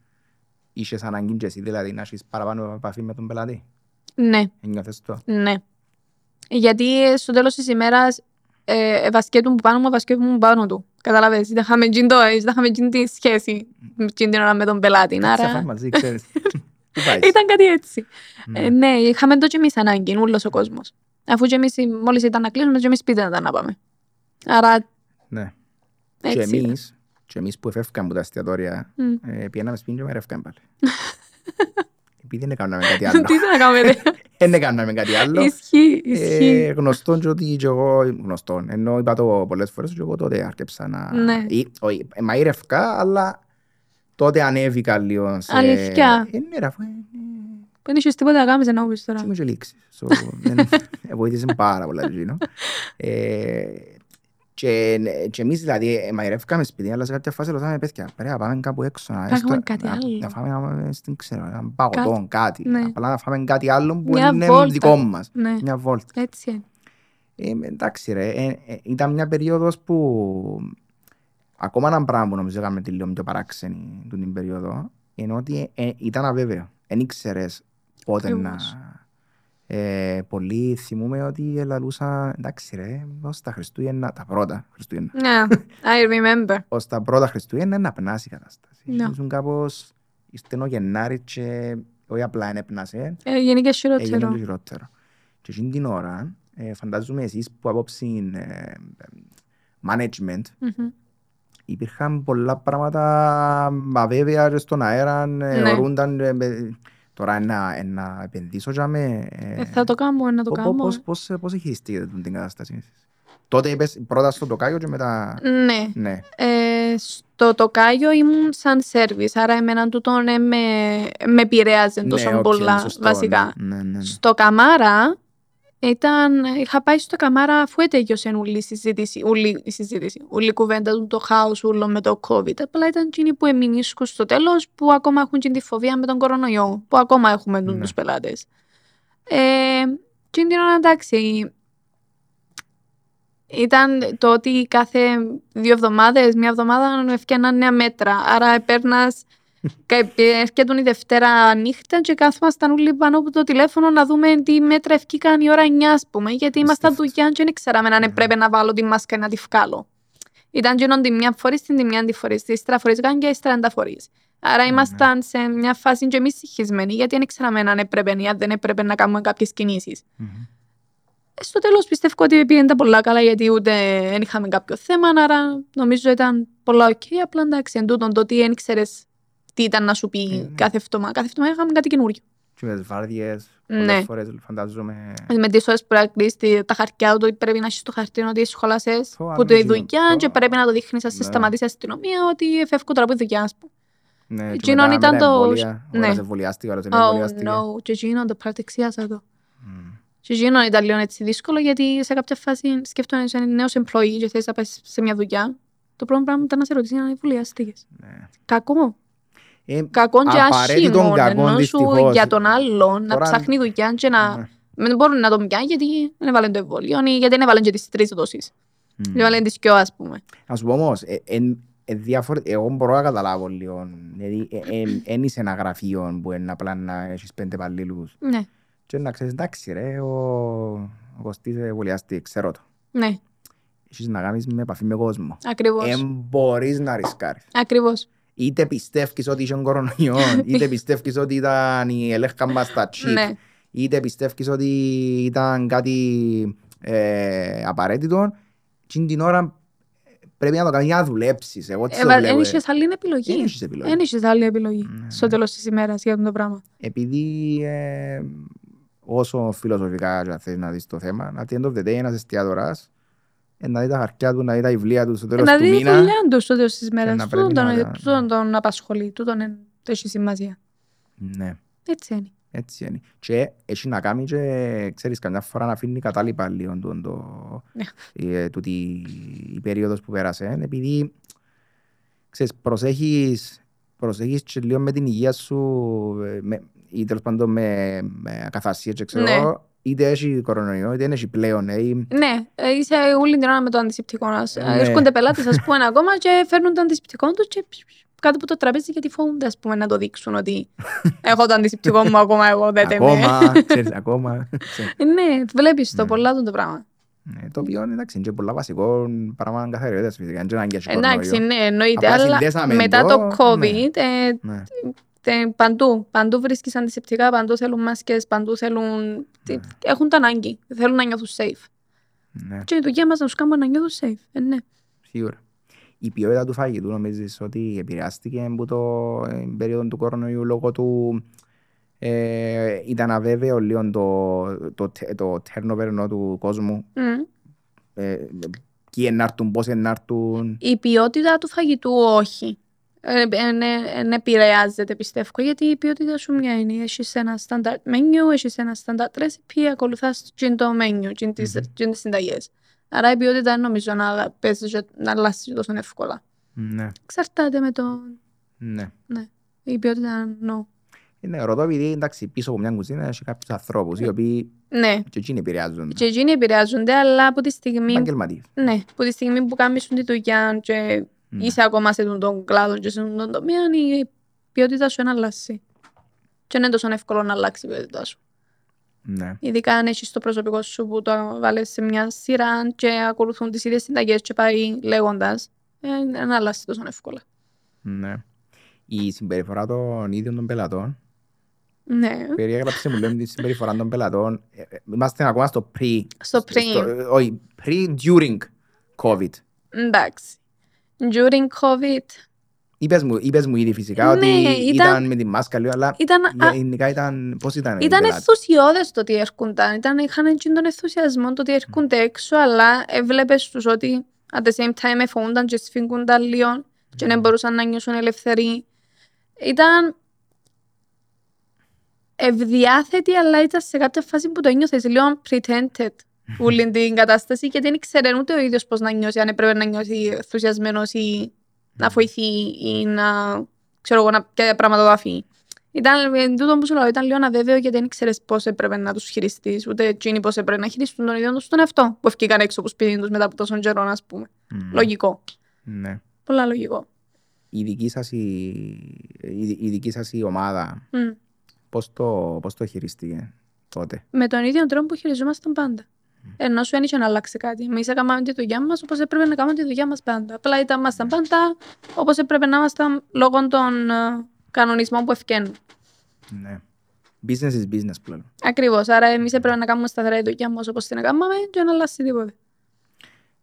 είχες ανάγκη και εσύ δηλαδή να έχεις παραπάνω επαφή με τον πελάτη; Ναι. Ένιωθες το; Ναι. Γιατί ε, στο τέλος της ημέρας ε, βασκέτουν που πάνω μου, βασκέτουν που πάνω του. Καταλαβες, δεν είχαμε τζιν το, δεν είχαμε τζιν τη σχέση τζιν την ώρα με τον πελάτη. Κάτσε να φάμε Άρα μαζί, ξέρεις. Πού πάεις; ήταν κάτι έτσι. Ναι. Ε, ναι, είχαμε το και εμείς ανάγκη, όλος ο κόσμος. Αφού και εμείς μόλις ήταν να κλείσουμε, και εμείς σπίτι να τα να πάμε. Άρα Ναι. Και έτσι ήταν. εμείς, και εμείς που εφεύκαμε από τα εστιατόρια, Μμ. ε, πήγαμε σπίτι και με ρεύκαμε πάλι. Επειδή δεν έκαναμε κάτι άλλο. Τι θα κάνουμε, Δεν έκαναμε κάτι άλλο. Ισχύει, Ε, ισχύει. γνωστόν και ότι και εγώ γνωστόν. Ενώ είπα το πολλές φορές και εγώ τότε άρκεψα να... Ναι. Ή, όχι, ε, μαΐρευκα, αλλά τότε ανέβηκα λίγο σε... Αλήθεια. Ε, ναι, ρε, αφού, ε, Δεν είχες τίποτα να κάνεις να πεις τώρα. είμαι και λήξη. So, δεν- ε, βοήθησε πάρα πολλά εκείνο. Ε, και, και εμείς δηλαδή ε, μαϊρεύκαμε σπίτι, αλλά σε κάποια φάση ρωτάμε παιδιά, πρέπει να πάμε κάπου έξω. Να, Να έστω- κάνουμε κάτι να- άλλο. Να φάμε ένα, δεν ξέρω, ένα παγωτό, κάτι. ναι. Απλά να φάμε κάτι άλλο που Μια είναι βόλτα. δικό μας. Ναι, Μια βόλτα. έτσι είναι. Ε, εντάξει ρε, ε, ε, ήταν μια περίοδος που ακόμα ένα πράγμα που νομίζω έκαμε τη λίγο πιο παράξενη του την περίοδο είναι ότι ε, ε, ήταν αβέβαιο. Δεν ήξερες πότε να... Ακριβώς. Ε, πολλοί θυμούμε ότι ελαλούσαν, εντάξει ρε, ως τα Χριστούγεννα, τα πρώτα Χριστούγεννα, Ναι, I remember. ως τα πρώτα Χριστούγεννα να περνάσει η κατάσταση. Ναι. Ήσουν κάπως, ήρθε ο Γενάρη και όχι απλά δεν έπνασε, Ε, Γενικά έγινε χειρότερο. το χειρότερο. Και εκείνη την ώρα, ε, φαντάζομαι εσείς που απόψη ε, management, Μμμ. υπήρχαν πολλά πράγματα αβέβαια και στον αέρα, ε, Ναι. αιωρούνταν, ε, με- τώρα να, να επενδύσω για με... Ε, Θα το κάνω, να το Πώς, κάνω. πώς, πώς, πώς χειριστήκετε την κατάσταση εσείς; Τότε είπες πρώτα στο τοκάγιο και μετά... Ναι. Ναι. Ε, στο τοκάγιο ήμουν σαν σερβις, άρα εμένα τούτο ναι, με, με επηρέαζε τόσο ναι, οκ, πολλά σωστό, βασικά. Ναι, ναι, ναι. Στο Καμάρα ήταν, είχα πάει στο Καμάρα αφού ετέλειωσε όλη η συζήτηση, όλη η συζήτηση, όλη η κουβέντα του, το χάος όλο με το COVID. Απλά ήταν εκείνοι που εμεινίσκουν στο τέλος, που ακόμα έχουν και τη φοβία με τον κορονοϊό, που ακόμα έχουμε Ναι. ναι. τους πελάτες. Ε, και την ώρα εντάξει, ήταν το ότι κάθε δύο εβδομάδες, μία εβδομάδα έφτιαναν νέα μέτρα. Άρα έπαιρνας Και έρχεται η Δευτέρα νύχτα και κάθομασταν όλοι πάνω από το τηλέφωνο να δούμε τι μέτρα ευκήκαν η ώρα 9, ας πούμε, γιατί ήμασταν Απίστευτο. δουλειά και δεν ξέραμε αν Ναι. έπρεπε να βάλω τη μάσκα ή να τη βγάλω. Ήταν γίνον τη μια φορής στην τη μια αντιφορής, ύστερα φορείς και ύστερα ανταφορείς. Άρα Ναι. ήμασταν σε μια φάση και εμείς συγχυσμένοι, γιατί δεν ξέραμε αν έπρεπε ή αν δεν έπρεπε να κάνουμε κάποιες κινήσεις. Μμμ. Ε, Στο τέλος πιστεύω ότι πήγαινε τα πολλά καλά γιατί ούτε δεν είχαμε κάποιο θέμα, άρα νομίζω ήταν πολλά οκ. Απλά εντάξει, εν τούτον το ότι δεν ξέρεις τι ήταν να σου πει Ε, ναι. κάθε εβδομάδα. Κάθε εβδομάδα είχαμε κάτι καινούριο. Και με τις βάρδιες, Ναι. πολλές φορές φαντάζομαι... Με τις ώρες που πρέπει να κλείσεις τα χαρτιά του, ότι πρέπει να έχεις το χαρτί ότι σχολάσες Πω, που αν το είναι δουλειά εκείνο, και πω. πρέπει να το δείχνεις να σε Ναι. σταματήσει η αστυνομία ότι φεύγω τώρα από τη δουλειά, ας πούμε. Ναι, και Εκείνον μετά ήταν με τα το- εμβόλια, ναι. ώρας εμβολιάστηκα, ώρας δεν Oh εμβολιάστηκα. no, και εκείνον το παρατεξίασα το. Μμ. Και εκείνον ήταν λίγο έτσι δύσκολο γιατί σε κάποια φάση σκέφτομαι είσαι νέος employee και θες να πας σε μια δουλειά. Το πρώτο πράγμα ήταν να σε ρωτήσεις αν εμβολιάστηκες. Ναι. Κακό. Ε, Κακό και απαραίτητον άσχημο. κακό, Ενώ σου δυστυχώς. για τον άλλον να Τώρα- ψάχνει δουλειά και να... Ναι. Δεν μπορούν να τον πιάνει γιατί δεν έβαλε το εμβόλιο ή γιατί δεν έβαλε και τις τρεις δόσεις. Μμ. Δεν έβαλε τις δυο ας πούμε. Να σου πω όμως, ε, εν- ε, διάφορε- εγώ μπορώ να καταλάβω λίγο. Δηλαδή, ε, ε, εν είσαι ένα γραφείο που είναι απλά να έχεις πέντε υπαλλήλους. Ναι, Και να ξέρεις, εντάξει ρε, ο, ο Κωστής εμβολιάστηκε, ξέρω το. ναι, Έχεις να κάνεις με επαφή με κόσμο. ακριβώς. Ε, μπορείς να ρισκάρεις. Ακριβώς. Είτε πιστεύεις ότι είσαι κορονοϊός, είτε πιστεύεις ότι ήταν η ελέγχα μας στα chip, Ναι, είτε πιστεύεις ότι ήταν κάτι ε, απαραίτητο, και την ώρα πρέπει να το κάνεις για να δουλέψεις. Εγώ έτσι το δεν βλέπω. ε. είχες άλλη επιλογή. Δεν έχεις επιλογή. Δεν είχες άλλη επιλογή Ναι. στο τέλος της ημέρας για αυτό το πράγμα. Επειδή ε, όσο φιλοσοφικά και αν θες να δεις το θέμα, at the end of the day ένας εστιατοράς ε, να δει τα χαρτιά του, να δει τα βιβλία του στο τέλος Να του δει τη μήνα. δουλειά τους στο τέλος της ημέρας. να Τούτον πρέπει τον, να- τούτον τον απασχολεί. Τούτον εν- το έχει σημασία. Ναι. Έτσι είναι. Έτσι είναι. Και έχει να κάνει και, ξέρεις, καμιά φορά να αφήνει κατάλοιπα λίγο το, το, Ναι. ε, τούτη η περίοδος που πέρασε, επειδή, ξέρεις, προσέχεις, προσέχεις και λίγο με την υγεία σου, ε, με, ή τέλος πάντων με, με ακαθαρσία και ξέρω, Ναι. εγώ, είτε έχει κορονοϊό, είτε δεν έχει πλέον, ε, ή- Ναι, ε, είσαι όλη την ώρα με το αντισηπτικό μας. Ε, Ναι. Έρχονται πελάτες, ας πούμε, ακόμα και φέρνουν το αντισηπτικό τους και κάτω από το τραπέζι γιατί φοβούνται, ας πούμε, να το δείξουν ότι έχω το αντισηπτικό μου ακόμα, εγώ δεν είμαι. ακόμα, ξέρεις, ακόμα. ξέρεις. Ε, Ναι, βλέπεις το Ναι. πολλά του το πράγμα. Ναι, το οποίο εντάξει, είναι και πολλά βασικό πράγμα καθαριότητας φυσικά, είναι και να έχει Εντάξει, κορονοϊός. ναι, εννοείται, Απλά αλλά συνδέσαμε μετά το, το COVID, ε, Ναι. Τε- παντού, παντού βρίσκεις αντισηπτικά, παντού θέλουν μάσκες, παντού θέλουν... τι- Έχουν τα ανάγκη, θέλουν να νιώθουν safe. Ναι. Και η δουλειά μας να τους κάνουμε να νιώθουν safe. Ε, ναι. Σίγουρα. Η ποιότητα του φαγητού νομίζεις ότι επηρεάστηκε από το ε, περίοδο του κορονοϊού λόγω του ε, ήταν αβέβαιο λίγο το, το, τε- το turnover ενώ του κόσμου. Μμ. Ε, ποιοι ενάρτουν, πώς ενάρτουν. Η ποιότητα του φαγητού όχι. Ε, ε, ναι, ε, ναι, επηρεάζεται πιστεύω γιατί η ποιότητα σου μια είναι. Έχεις ένα standard menu, έχεις ένα standard recipe, ακολουθάς τζιν το menu, τζιν τις, Μμμ. τζιν τις συνταγές. Άρα η ποιότητα δεν νομίζω να παίζεις και να αλλάξει τόσο εύκολα. Ναι, Εξαρτάται με το... ναι. Η ποιότητα, no. Είναι ρωτώ επειδή εντάξει, πίσω από μια κουζίνα έχει κάποιους ανθρώπους οι οποίοι Ναι, και εκείνοι επηρεάζονται. και εκείνοι επηρεάζονται, αλλά από τη στιγμή, Επαγγελματίες. ναι, από τη στιγμή που κάνεις τη δουλειά και Ναι. είσαι ακόμα σε τον- τον κλάδο και σε τον τον τομέα, η ποιότητα σου είναι αλλάσει. Και δεν είναι τόσο εύκολο να αλλάξει η ποιότητά σου. Ναι. Ειδικά αν έχεις το προσωπικό σου που το βάλεις σε μια σειρά και ακολουθούν τις ίδιες συνταγές και πάει λέγοντας, ε, δεν αλλάζει τόσο εύκολα. Ναι. Η συμπεριφορά των ίδιων των πελατών Ναι, περιέγραψε μου λέμε τη συμπεριφορά των πελατών. Ε, ε, Είμαστε ακόμα στο pre. στο πριν. ε, Όχι, pre-during COVID. Εντάξει. During COVID Είπες μου, είπες μου ήδη φυσικά Ναι, ότι ήταν- ήταν με τη μάσκα λίγο, αλλά ήταν, α, γενικά ήταν, πώς ήταν οι ήταν πελάτες; ενθουσιώδες το ότι έρχονταν. Ήταν, είχαν εκείνον τον ενθουσιασμό το ότι έρχονται έξω, αλλά έβλεπες τους ότι at the same time εφοβούνταν και σφίγγονταν λίγο και δεν μπορούσαν να νιώσουν ελευθεροί. Ήταν ευδιάθετοι, αλλά ήταν σε κάποια φάση που το νιώθες λίγο pretended όλη την κατάσταση και δεν ήξερε ούτε ο ίδιος πώς να νιώσει, αν έπρεπε να νιώσει ενθουσιασμένος ή να βοηθεί ή να, ξέρω εγώ, να ποια πράγματα το αφήνει. Ήταν, εν τούτο που σου λέω, ήταν λίγο αβέβαιο γιατί δεν ήξερες πώς έπρεπε να τους χειριστείς, ούτε εκείνοι πώς έπρεπε να χειριστούν τον ίδιο τους τον εαυτό που ευκήκαν έξω από σπίτι τους μετά από τόσο καιρό, ας πούμε. Μμ. Λογικό. Ναι. Πολλά λογικό. η δική σας, η, η, η δική σας η ομάδα, Μμ. πώς το, πώς το χειριστήκε τότε; Με τον ίδιο τρόπο που χειριζόμασταν πάντα. Ενώ σου ένιξε να αλλάξει κάτι. Εμείς έκαναμε τη δουλειά μας όπως έπρεπε να κάνουμε τη δουλειά μας πάντα. Απλά ήταν ήμασταν πάντα όπως έπρεπε να ήμασταν λόγω των ε, κανονισμών που ευκαινούν. Ναι. Business is business πλέον. Ακριβώς. Άρα εμείς έπρεπε να κάνουμε σταθερά τη δουλειά μας όπως την έκαναμε και να αλλάξει τίποτα.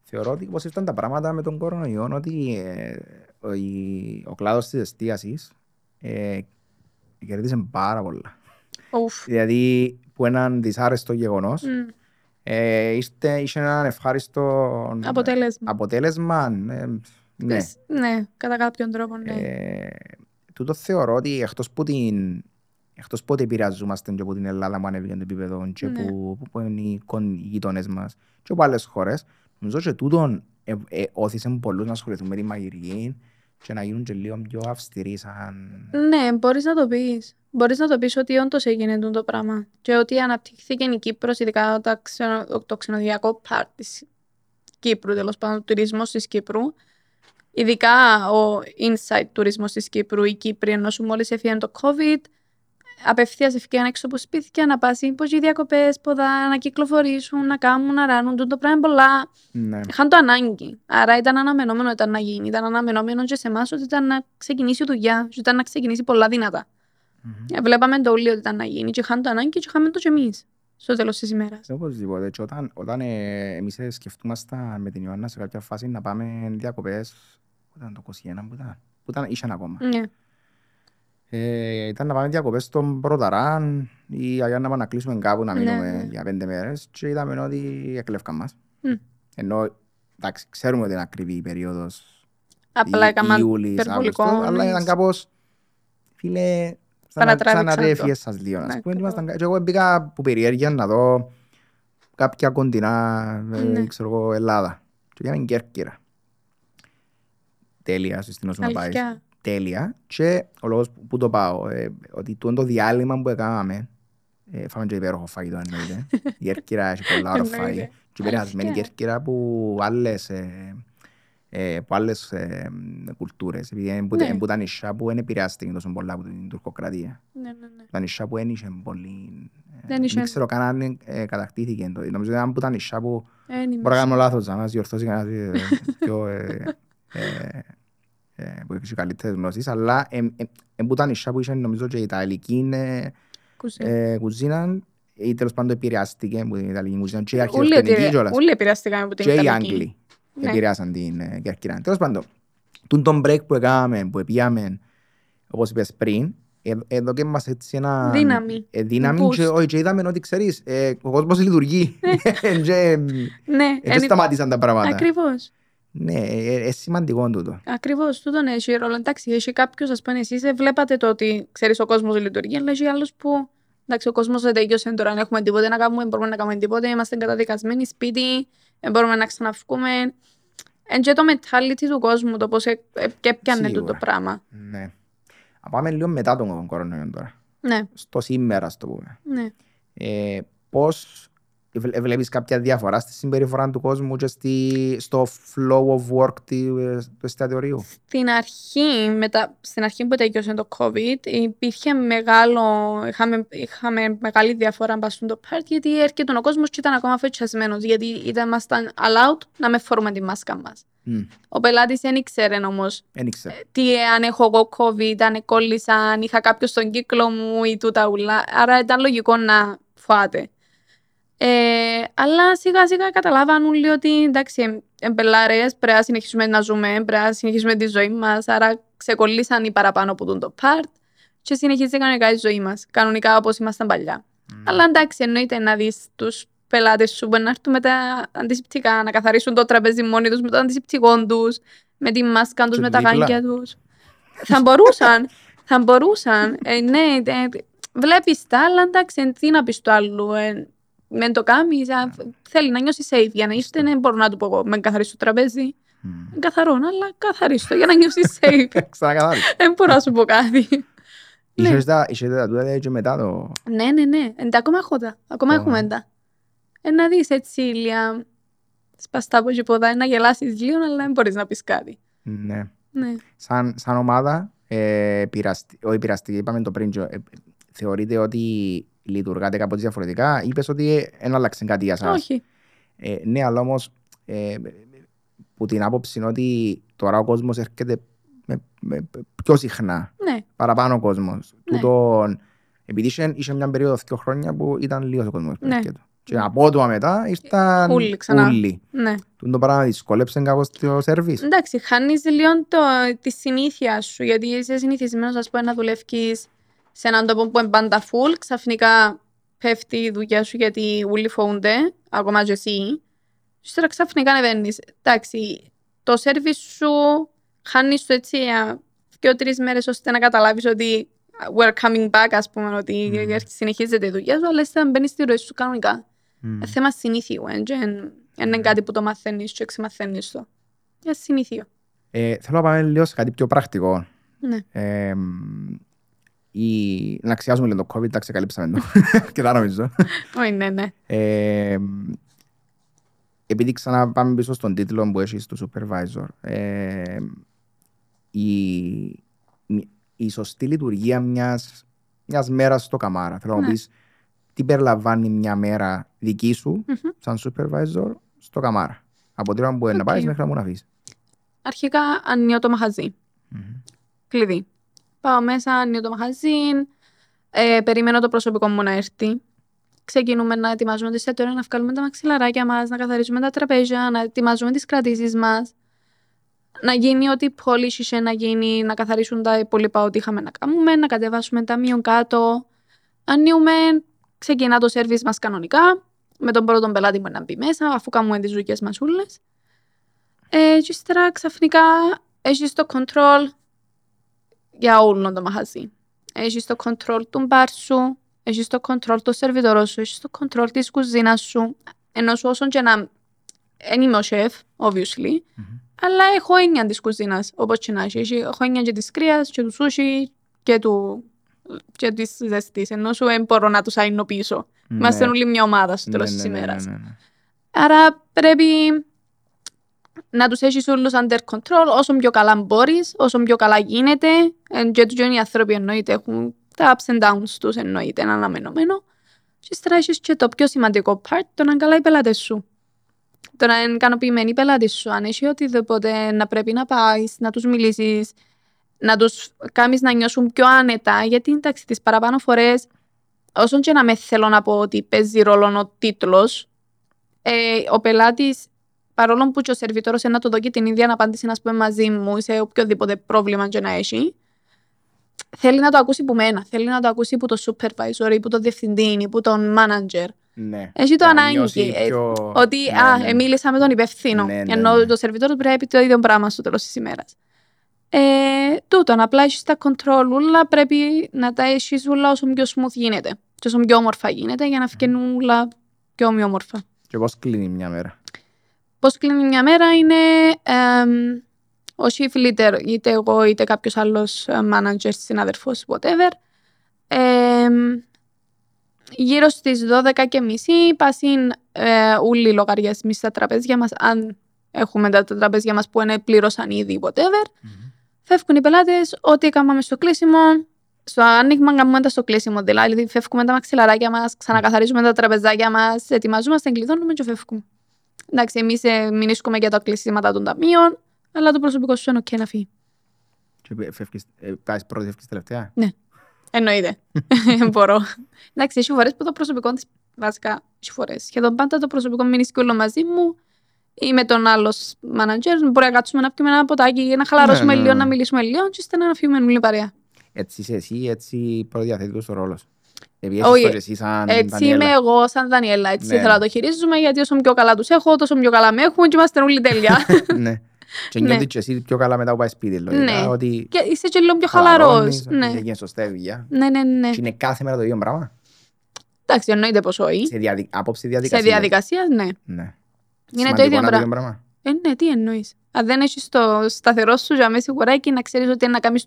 Θεωρώ ότι πώς ήρθαν τα πράγματα με τον κορονοϊό, ότι ε, ο, η- ο κλάδος της εστίασης ε, κερδίσε πάρα πολλά. Ουφ. Δηλαδή, που έναν δυσάρεστο γεγονός, Μμ. Ε, ήρθε, είχε έναν ευχάριστο Αποτέλεσμα. αποτέλεσμα. ε, ναι. Πες- ναι, κατά κάποιον τρόπο, ναι. Ε, τούτο θεωρώ ότι εκτός που την εκτός που ότι επηρεαζόμαστε και από την Ελλάδα που ανέβηκε το επίπεδο και Ναι. που, που είναι οι, κον- οι γείτονες μας και από άλλες χώρες, νομίζω και τούτον ε, ε, όθησε πολλούς να ασχοληθούν με τη μαγειρική και να γίνουν και λίγο πιο αυστηροί σαν... Ναι, μπορείς να το πεις. Μπορείς να το πεις ότι όντως έγινε τούτο το πράγμα. Και ότι αναπτύχθηκε η Κύπρος, ειδικά το, ξενο, το ξενοδοχειακό part της Κύπρου, τέλος πάντων, ο τουρισμός της Κύπρου. Ειδικά ο inside τουρισμός της Κύπρου, οι Κύπροι, ενώ σου μόλις έφυγαν το COVID, απευθείας έφυγαν έξω από σπίτια να πάσουν πω οι διακοπές, ποδά, να κυκλοφορήσουν, να κάνουν, να ράνουν. Τούτο πράγμα είναι πολλά Ναι. είχαν το ανάγκη. Άρα ήταν αναμενόμενο ήταν να γίνει. Ήταν αναμενόμενο και σε εμάς ότι ήταν να ξεκινήσει η δουλειά. Και ήταν να ξεκινήσει πολλά δυνατά. Μμμ. Ε, Βλέπαμε το όλοι ότι ήταν να γίνει. Και είχαν το ανάγκη και είχαμε το και εμείς. Στο τέλος της ημέρας. Οπωσδήποτε. Και όταν, όταν ε, εμείς ε, σκεφτούμασταν με την Ιωάννα σε κάποια φάση να πάμε διακοπές, που ήταν το 21 που ήταν, που ήταν ήσαν ακόμα. Ναι. Ε, ήταν να πάμε διακοπές στον Πρωταράν ή αλλιώς να πάμε να κλείσουμε κάπου να Ναι, μείνουμε ναι. για πέντε μέρες και είδαμε ότι εκλεύκαν μας. Μμ. Ενώ, εντάξει, ξέρουμε ότι είναι ακριβή η περίοδος Απλά Ι- έκαναν Ιούλης, υπερβολικό. Αύγουστος, αλλά ήταν ναι. κάπως, φίλε, σαν να- σαν να Παρατράβηξαν το. ρέφιες σας λίγο. Ναι, Ας πούμε, ακριβώς. ήμασταν- και εγώ μπήκα που περιέργεια να δω κάποια κοντινά, ε, Ναι. ξέρω εγώ, Ελλάδα. Και πήγαμε Κέρκυρα. Τέλεια, στην όσο να πάεις. Αλήθεια. Τέλεια. Και ο λόγος που, που το πάω, ε, ότι το, το διάλειμμα που έκαναμε, ε, φάμε και υπέροχο φαγητό εννοείται. Η Κέρκυρα έχει πολλά ωραία Εννοείται. φαγητό. Και επηρεασμένη η Αλήθεια. Κέρκυρα που άλλες, ε, ε, από άλλες ε, κουλτούρες. Επειδή είναι που, Ναι. είναι που τα νησιά που δεν επηρεάστηκε τόσο πολλά από την τουρκοκρατία. Ναι, ναι, ναι. Τα νησιά που δεν είχε πολύ... ε, Δεν είχε. Δεν ξέρω καν αν ε, κατακτήθηκε. το. Νομίζω ότι ήταν που τα νησιά που Δεν είμαι Μπορεί να κάνω λάθος, να μας διορθώσει κανένας ε, πιο, ε, ε, ε, που έχει καλύτερες γνώσεις, αλλά ε, ε, ε, που τα νησιά που είχαν νομίζω και η Ιταλική ε, κουζίνα. ε, κουζίνα ή τέλος πάντων επηρεάστηκε από την Ιταλική κουζίνα και η Όλοι αρχαιοτεχνική επηρε- κιόλας Όλοι επηρεαστήκαμε από την και οι Ιταλική. Άγγλοι Ναι. επηρεάσαν την ε, Κερκυρά. Τέλος πάντων, τούν τον break που έκαναμε, που πήγαμε, όπως είπες πριν, ε, εδώ και μας έτσι ένα... Δύναμη. ε, δύναμη Boost. και, όχι, και είδαμε ότι ξέρεις, ε, ο κόσμος λειτουργεί. Και, Ναι, ε, δεν σταματήσαν τα πράγματα. ακριβώς. Ναι, ε, ε, σημαντικό τούτο. Ακριβώς, τούτον έχει ρόλο. Εντάξει, έχει κάποιο, ας πούμε, εσείς βλέπατε το ότι ξέρεις ο κόσμος λειτουργεί, αλλά έχει άλλους που. Εντάξει, ο κόσμος δεν τελειώσε τώρα. Αν έχουμε τίποτε να κάνουμε, δεν μπορούμε να κάνουμε τίποτε. Είμαστε καταδικασμένοι σπίτι, δεν μπορούμε να ξαναβγούμε. Εν και το mentality του κόσμου, το πώς και πιάνε Σίγουρα. το πράγμα. Ναι. Να πάμε λίγο μετά τον κορονοϊό τώρα. Ναι, Στο σήμερα, στο πούμε. ναι. Ε, πώς βλέ- βλέπεις κάποια διαφορά στη συμπεριφορά του κόσμου και στη, στο flow of work του, ε, του εστιατορίου; Στην αρχή, μετά, στην αρχή που τελειώσε το COVID, υπήρχε μεγάλο, είχαμε, είχαμε μεγάλη διαφορά μπας στο πάρτι, γιατί έρχεται ο κόσμος και ήταν ακόμα φετσιασμένος, γιατί ήταν, ήμασταν allowed να με φορούμε τη μάσκα μας. Μμ, Ο πελάτης δεν ήξερε όμως Δεν ήξερα. τι αν έχω εγώ COVID, αν κόλλησα, αν είχα κάποιο στον κύκλο μου ή τούτα ούλα. Άρα ήταν λογικό να φάτε. Ε, αλλά σιγά σιγά καταλάβαν όλοι ότι εντάξει, εμπελάρες, πρέπει να συνεχίσουμε να ζούμε, πρέπει να συνεχίσουμε τη ζωή μας, άρα ξεκολλήσαν οι παραπάνω από τον το part και συνεχίζει κανονικά η ζωή μας, κανονικά όπως ήμασταν παλιά. Μμ. Αλλά εντάξει, εννοείται να δεις τους πελάτες σου που να έρθουν με τα αντισηπτικά, να καθαρίσουν το τραπέζι μόνοι τους με το αντισηπτικό τους, με τη μάσκα τους, Και με τα δίπλα. γάντια τους. θα μπορούσαν, θα μπορούσαν. Ε, ναι, ε, βλέπεις τα, αλλά εντάξει, τι να πεις του άλλου. Ε, μεν το κάνεις, α, θέλει να νιώσει safe για να είστε, δεν μπορώ να του πω εγώ, με καθαρίσω το τραπέζι. Μμ. Είναι καθαρό, αλλά καθαρίστο για να νιώσει safe. Ξανακαθάρισα. Δεν μπορώ να σου πω κάτι. Ναι. Είχες τα είχες τα τούτα και μετά το... Ναι, ναι, ναι. Εντά, ακόμα έχω τα. Ακόμα Ω. έχουμε τα. Ε, να δεις έτσι, Ηλία, σπαστά από εκεί ποδά, να γελάσεις λίγο, αλλά δεν μπορείς να πεις κάτι. Ναι. Ναι. Σαν, σαν ομάδα, ε, πειραστη, όχι πειραστική, είπαμε το πριν, ε, θεωρείτε ότι λειτουργάτε κάπως διαφορετικά. Είπες ότι δεν άλλαξε κάτι για σας; Όχι. Ε, ναι, αλλά όμως ε, που την άποψη είναι ότι τώρα ο κόσμος έρχεται με, με, πιο συχνά. Ναι. Παραπάνω ο κόσμος. Ναι. Τούτον, επειδή είχε, είχε μια περίοδο δύο χρόνια που ήταν λίγος ο κόσμος που Ναι. έρχεται. Και από ότομα μετά ήρθαν Ούλοι ξανά. ούλοι. Ναι. Τούτο το πράγμα δυσκόλεψε κάπως το σερβίς. Εντάξει, χάνεις λίγο το, τη συνήθεια σου. Γιατί είσαι συνηθισμένος, ας πούμε, να δουλεύει σε έναν τόπο που είναι πάντα full. Ξαφνικά πέφτει η δουλειά σου γιατί όλοι φοβούνται, ακόμα και εσύ. Και τώρα ξαφνικά ανεβαίνεις. Εντάξει, το σερβις σου χάνεις το έτσι για δύο-τρει μέρες ώστε να καταλάβεις ότι we're coming back, ας πούμε, ότι Μμμ. συνεχίζεται η δουλειά σου, αλλά εσύ θα μπαίνεις στη ροή σου κανονικά. Μμ. Ε, θέμα συνήθειου, ε, και εν- εν είναι κάτι που το μαθαίνεις και ξεμαθαίνεις το. Για συνήθειο. Ε, θέλω να πάμε λίγο σε κάτι πιο πρακτικό. Ναι. Ε, η... Να αξιάζουμε λίγο το COVID, τα ξεκαλύψαμε το. Και τα νομίζω. Όχι, ναι, ναι. Ε, επειδή ξανά πάμε πίσω στον τίτλο που έχει στο supervisor, ε, η, η σωστή λειτουργία μιας, μιας μέρας στο καμάρα. Θέλω να Ναι. μου πεις τι περιλαμβάνει μια μέρα δική σου Μμμ. σαν supervisor στο καμάρα; Από την ώρα που είναι να Οκ. πάει μέχρι να μου να αφήσει. Αρχικά ανοίγω το μαχαζί. Κλειδί. Πάω μέσα, ανοίγω το μαχαζί. Ε, περιμένω το προσωπικό μου να έρθει. Ξεκινούμε να ετοιμάζουμε το εστιατόριο, να βγάλουμε τα μαξιλαράκια μας, να καθαρίζουμε τα τραπέζια, να ετοιμάζουμε τις κρατήσεις μας. Να γίνει ό,τι polish είχε να γίνει, να καθαρίσουν τα υπόλοιπα ό,τι είχαμε να κάνουμε, να κατεβάσουμε τα μείον κάτω. Ανοίγουμε, ξεκινά το σερβις μας κανονικά, με τον πρώτο πελάτη που να μπει μέσα, αφού κάνουμε τις δουλειές μας ούλες. Ε, και ύστερα ξαφνικά έχεις το control για όλο το μαχαζί. Έχεις το control του μπαρ σου, έχεις το control του σερβιτόρου σου, έχεις το control της κουζίνας σου. Ενώ σου όσον και να... Δεν είμαι ο σεφ, obviously, αλλά έχω έννοια της κουζίνας, όπως και να έχει. Έχει- Έχω έννοια και της κρύας, και του σούσι, και, του... και της ζεστής. Ενώ σου δεν μπορώ να τους αεινοποιήσω. Είμαστε όλοι μια ομάδα στο τέλος της ημέρας. Ναι, ναι, ναι. Άρα πρέπει να τους έχεις όλους under control όσο πιο καλά μπορείς, όσο πιο καλά γίνεται. Εν και τους οι άνθρωποι εννοείται έχουν τα ups and downs τους εννοείται, είναι αναμενόμενο. Και ύστερα έχεις και το πιο σημαντικό part, το να είναι καλά οι πελάτες σου. Το να είναι ικανοποιημένοι οι πελάτες σου. Αν έχει οτιδήποτε να πρέπει να πάεις, να τους μιλήσεις, να τους κάνεις να νιώσουν πιο άνετα, γιατί εντάξει τις παραπάνω φορές, όσον και να με θέλω να πω ότι παίζει ρόλο ο τίτλος, ε, ο πελάτης, παρόλο που και ο σερβιτόρος να το δω και την ίδια απάντηση να πούμε μαζί μου σε οποιοδήποτε πρόβλημα και να έχει, θέλει να το ακούσει που μένα. Θέλει να το ακούσει που το supervisor ή που το διευθυντή ή που τον manager. Ναι. Έχει το Να ανάγκη. νιώσει ε, πιο- Ότι Ναι, α, ναι. ε, μίλησα με τον υπευθύνο. Ναι, ναι, ενώ ναι. το σερβιτόρο πρέπει το ίδιο πράγμα στο τέλος της ημέρας. Ε, τούτον, απλά έχεις τα control όλα, πρέπει να τα έχεις όλα όσο πιο smooth γίνεται. Και όσο πιο όμορφα γίνεται για να βγαίνουν όλα πιο ομοιόμορφα. Και πώς κλείνει μια μέρα. Πώς κλείνει μια μέρα είναι εμ, ο chief leader, είτε εγώ είτε κάποιος άλλος manager, συναδελφός, whatever. εμ, γύρω στις 12 και μισή πάσουν ε, όλοι οι λογαριασμοί στα τραπέζια μας, αν έχουμε τα, τα τραπέζια μας που είναι πλήρωσαν ήδη, whatever. Φεύγουν οι πελάτες, ό,τι έκαναμε στο κλείσιμο, στο άνοιγμα κάνουμε τα στο κλείσιμο. Δηλαδή, φεύγουμε τα μαξιλαράκια μας, ξανακαθαρίζουμε τα τραπεζάκια μας, ετοιμαζόμαστε, κλειδώνουμε και φεύγουμε. Εντάξει, εμείς ε, μεινίσκουμε για τα κλεισίματα των ταμείων, αλλά το προσωπικό σου είναι οκ να φύγει. Και φεύγεις, ε, πάεις πρώτη, φεύγεις τελευταία; Εννοείται. Μπορώ. Εντάξει, έχει φορές που το προσωπικό της. Βασικά, έχει φορές. Σχεδόν πάντα το προσωπικό μηνύσκει όλο μαζί μου ή με τον άλλο manager. Μπορεί να κάτσουμε να πιούμε ένα ποτάκι, να χαλαρώσουμε Ναι, ναι, λίγο, ναι. να μιλήσουμε λίγο, και ύστερα να φύγουμε όλοι παρέα. Έτσι είσαι εσύ, έτσι προδιαθέτει το ρόλος σου. Επειδή Όχι, έχεις το και εσύ σαν Έτσι Δανιέλα. είμαι εγώ σαν Δανιέλα. Έτσι Ναι. ήθελα να το χειρίζουμε, γιατί όσο πιο καλά τους έχω, τόσο πιο καλά με έχουν και είμαστε όλοι τέλεια. Ναι. Και Ναι. νιώθεις και εσύ πιο καλά μετά που πάει σπίτι. λογικά, Ναι. Ότι και είσαι και λίγο πιο χαλαρός. χαλαρώνεις, Ναι. ότι έγινε σωστά η δουλειά. ναι, ναι, ναι. Και είναι κάθε μέρα το ίδιο πράγμα. Εντάξει, εννοείται πως όχι. Σε διαδικ... άποψη Σε διαδικασίας. διαδικασίας, ναι. Ναι. Είναι Σημαντικό το ίδιο να πράγμα. πράγμα. Ε, ναι, τι εννοείς. Αν δεν έχεις το σταθερό σου για μέση κουράκι να ξέρεις ότι να κάνεις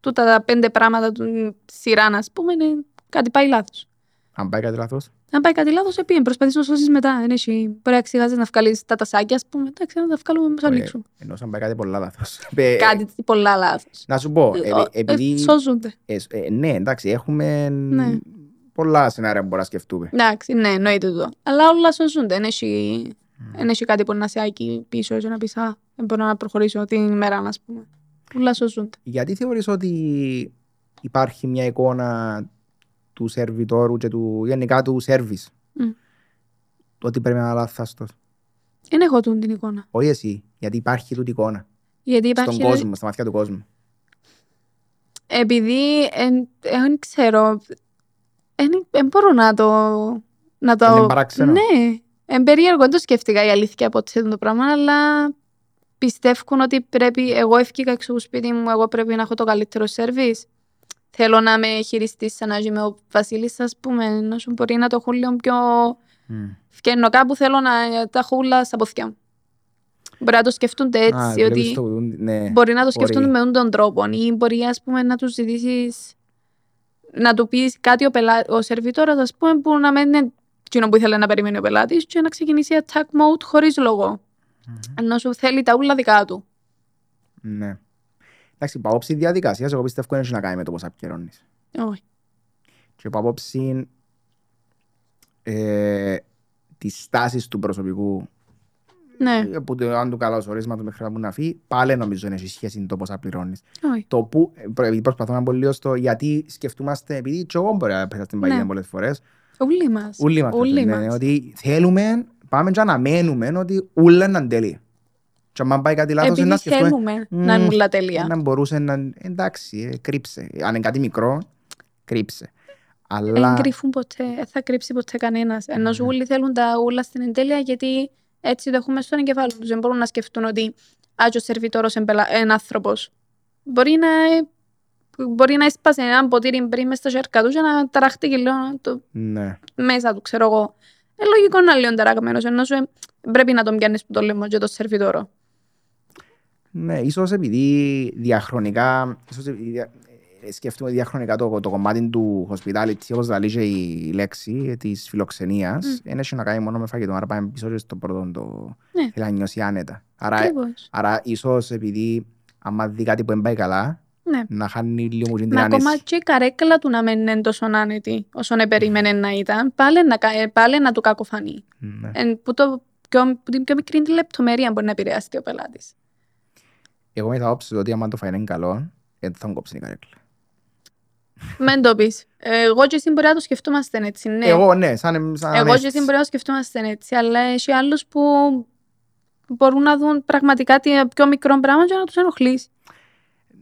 τούτα τα πέντε πράγματα του σειρά, ας πούμε, είναι κάτι πάει λάθος. Αν πάει κάτι λάθος. Αν πάει κάτι λάθος, επί, προσπαθείς να σώσεις μετά. Δεν έχει. Μπορεί να ξεχάσεις να βγάλεις τα τασάκια, ας πούμε. Εντάξει, να τα βγάλουμε μες Ε, ανοίξουμε. Ενώ αν πάει κάτι πολλά λάθος. Ε, Κάτι πολλά λάθος. Να σου πω, Ε, επει- ε, επειδή... Σώζονται. ε, σ- ε, Ναι, εντάξει, έχουμε Ναι. πολλά σενάρια που μπορούμε να σκεφτούμε. Εντάξει, ναι, εννοείται το. Αλλά όλα σώζονται. Δεν έχει, δεν έχει κάτι που να σε άκει πίσω και να πεις «Α, δεν μπορώ να προχωρήσω την ημέρα, ας πούμε». Όλα σώζονται. Γιατί θεωρείς ότι υπάρχει μια εικόνα του σερβιτόρου και του, γενικά του σερβις, Μμ. ότι πρέπει να είναι λάθαστος. Δεν έχω τούν την εικόνα. Όχι εσύ, γιατί υπάρχει τούτη εικόνα. Γιατί υπάρχει... Στον κόσμο, στα μάτια του κόσμου. Επειδή εν- δεν ξέρω, δεν μπορώ να το... Να το... Είναι παράξενο. Ναι, εν περίεργο, δεν το σκέφτηκα η αλήθεια ποτέ το πράγμα, αλλά πιστεύουν ότι πρέπει, εγώ ευκήκα έξω από το σπίτι μου, εγώ πρέπει να έχω το καλύτερο σερβις. Θέλω να με χειριστείς σαν να είμαι ο Βασίλης, ας πούμε, να σου μπορεί να το έχω λίγο πιο... Μμ. Φκένω κάπου, θέλω να τα έχω όλα στα πόθηκια μου. Μπορεί να το σκεφτούνται Α, έτσι, βλέπεις ότι... το- ναι. Μπορεί να το σκεφτούν μπορεί. με τον τρόπο ή μπορεί ας πούμε να τους ζητήσεις να του πεις κάτι ο, πελά... ο σερβιτόρας ας πούμε που να μην είναι εκείνο που ήθελε να περιμένει ο πελάτης και να ξεκινήσει attack mode χωρίς λόγο. Ενώ σου θέλει τα ούλα δικά του. Ναι. Εντάξει, από άποψη διαδικασίας, εγώ πιστεύω δεν έχει να κάνει με το πώς απκαιρώνεις. Όχι. Και από άποψη ε, της στάσης του προσωπικού, Ναι, ε, που το, αν του καλώς ορίσματος μέχρι να που να φύγει, πάλι νομίζω έχει σχέση με το πώς πληρώνεις. όχι. Το που, ε, προ- επειδή προσπαθώ να πω λίγο στο γιατί σκεφτούμαστε, επειδή και εγώ μπορεί να πέσα στην παγίδα Ναι. πολλές φορές, Ούλοι μας. όλοι μας, Ούλοι ναι, ναι, μας. ότι θέλουμε, πάμε και αναμένουμε ότι όλα είναι τέλεια. Και αν πάει κάτι λάθος, Επειδή να σκεφτούμε, θέλουμε «Μμμ, να είναι όλα τέλεια. να μπορούσε να. Εντάξει, ε, κρύψε. Αν είναι κάτι μικρό, κρύψε. Δεν Αλλά. κρύφουν ποτέ, δεν θα κρύψει ποτέ κανένας. Ενώ Ναι. σου όλοι θέλουν τα ούλα στην εντέλεια γιατί έτσι το έχουμε στον εγκεφάλο τους. Δεν μπορούν να σκεφτούν ότι άτιο σερβιτόρος είναι άνθρωπος. Μπορεί να, μπορεί να έσπασε ένα ποτήρι πριν μες στα σέρκα τους και να ταραχτεί και λίγο το, Ναι. μέσα του, ξέρω εγώ. Είναι λογικό να είναι λίγο ταραγμένος, ενώ σου ε, πρέπει να τον πιάνεις που το λέμε και το σερβιτόρο. Ναι, ίσως επειδή διαχρονικά. Ίσως επειδή δια- ε, σκέφτομαι διαχρονικά το, το κομμάτι του hospitality, όπως λέει και η λέξη ε, της φιλοξενίας, Μμ. δεν έχει να κάνει μόνο με φαγητό. Άρα πάμε πίσω και στο πρώτο το. Ναι. Θέλει να νιώσει άνετα. Άρα, Ακριβώς. άρα ίσως επειδή άμα δει κάτι που δεν πάει καλά, Ναι. να χάνει λίγο μου την Μα ακόμα άνεση. και η καρέκλα του να μην είναι τόσο άνετη όσο να περίμενε να ήταν, πάλι να, κα- ε, πάλι να του κακοφανεί. Ναι. Εν, που, το, πιο, που την πιο μικρή τη λεπτομέρεια μπορεί να επηρεαστεί ο πελάτης. Εγώ είμαι θα όψω ότι άμα το φάει είναι καλό, γιατί θα μου κόψει η καρέκλα. Μεν το πεις. Εγώ και εσύ μπορεί να το σκεφτόμαστε έτσι. Ναι. Εγώ ναι, σαν, σαν Εγώ και ανέστη. εσύ μπορεί να το σκεφτόμαστε έτσι. Αλλά έχει άλλους που μπορούν να δουν πραγματικά τι πιο μικρό πράγμα και να τους ενοχλήσει.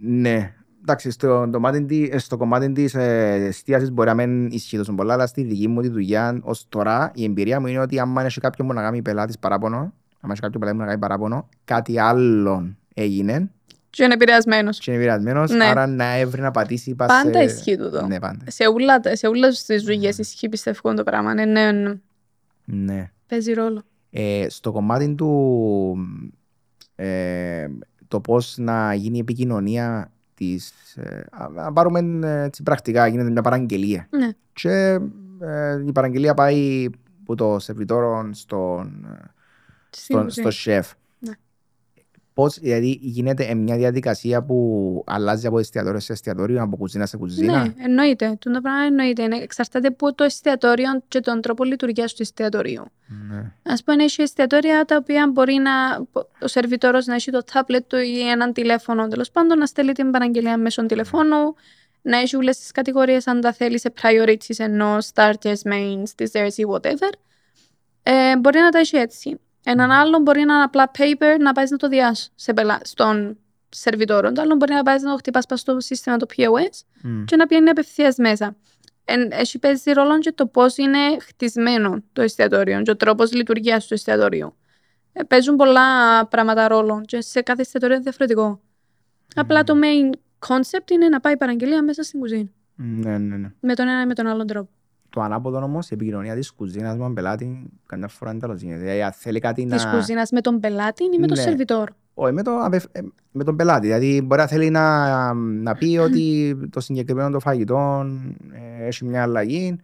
Ναι. Εντάξει, στο, το μάτι της- στο κομμάτι της εστίασης μπορεί να μην ισχύει τόσο πολλά, αλλά στη δική μου τη δουλειά ως τώρα η εμπειρία μου είναι ότι αν έχει κάποιον που να κάνει πελάτης παράπονο, αν έχει κάποιον πελάτη που να κάνει παράπονο, κάτι άλλο έγινε Και είναι επηρεασμένος. και είναι πειρασμένο, Ναι. άρα να έβρει να πατήσει. πας Πάντα σε- ισχύει τούτο. Ναι, πάντα. Σε όλα, σε όλες τις δουλειές ισχύει πιστεύω το πράγμα. Ναι, ναι, ναι. Ναι. Παίζει ρόλο. Ε, στο κομμάτι του ε, το πώς να γίνει η επικοινωνία της, ε, α- να πάρουμε ε, έτσι, πρακτικά, γίνεται μια παραγγελία. Ναι. Και ε, η παραγγελία πάει από το σερβιτόρο στον, ε, Στην στον, κουζίνα. στο σεφ. Ναι. Πώς, δηλαδή γίνεται ε, μια διαδικασία που αλλάζει από εστιατόριο σε εστιατόριο, από κουζίνα σε κουζίνα; Ναι, εννοείται. Το πράγμα εννοείται. Είναι- Εξαρτάται από το εστιατόριο και τον τρόπο λειτουργίας του εστιατορίου. Ναι. Α πούμε, έχει εστιατόρια τα οποία μπορεί να, ο σερβιτόρος να έχει το τάπλετ του ή έναν τηλέφωνο τέλος πάντων, να στέλνει την παραγγελία μέσω τηλεφώνου, να έχει όλες τις κατηγορίες αν τα θέλει σε priorities ενώ starters, mains, desserts ή whatever. Ε, μπορεί να τα έχει έτσι. Έναν άλλο μπορεί να είναι απλά paper να πάει να το διάσει σε πελά, στον σερβιτόρο. Το άλλο μπορεί να πάει να το χτυπάς στο σύστημα το POS Μμ. και να πιάνει απευθείας μέσα. Εν, έχει παίζει ρόλο και το πώς είναι χτισμένο το εστιατόριο και ο τρόπος λειτουργίας του εστιατόριου. Ε, παίζουν πολλά πράγματα ρόλο και σε κάθε εστιατόριο είναι διαφορετικό. Απλά το main concept είναι να πάει η παραγγελία μέσα στην κουζίνα. Ναι, ναι, ναι. Με τον ένα ή με τον άλλον τρόπο. Το ανάποδο όμως, η επικοινωνία της κουζίνας με τον πελάτη, καμιά φορά είναι τέλος γίνεται. Δηλαδή, αν θέλει κάτι Της να. κουζίνας με τον πελάτη ή με τον Ναι. σερβιτόρο. Όχι, με, το, απευ- ε, με τον πελάτη. Δηλαδή, μπορεί να θέλει να, να πει ότι το συγκεκριμένο το φαγητό ε, έχει μια αλλαγή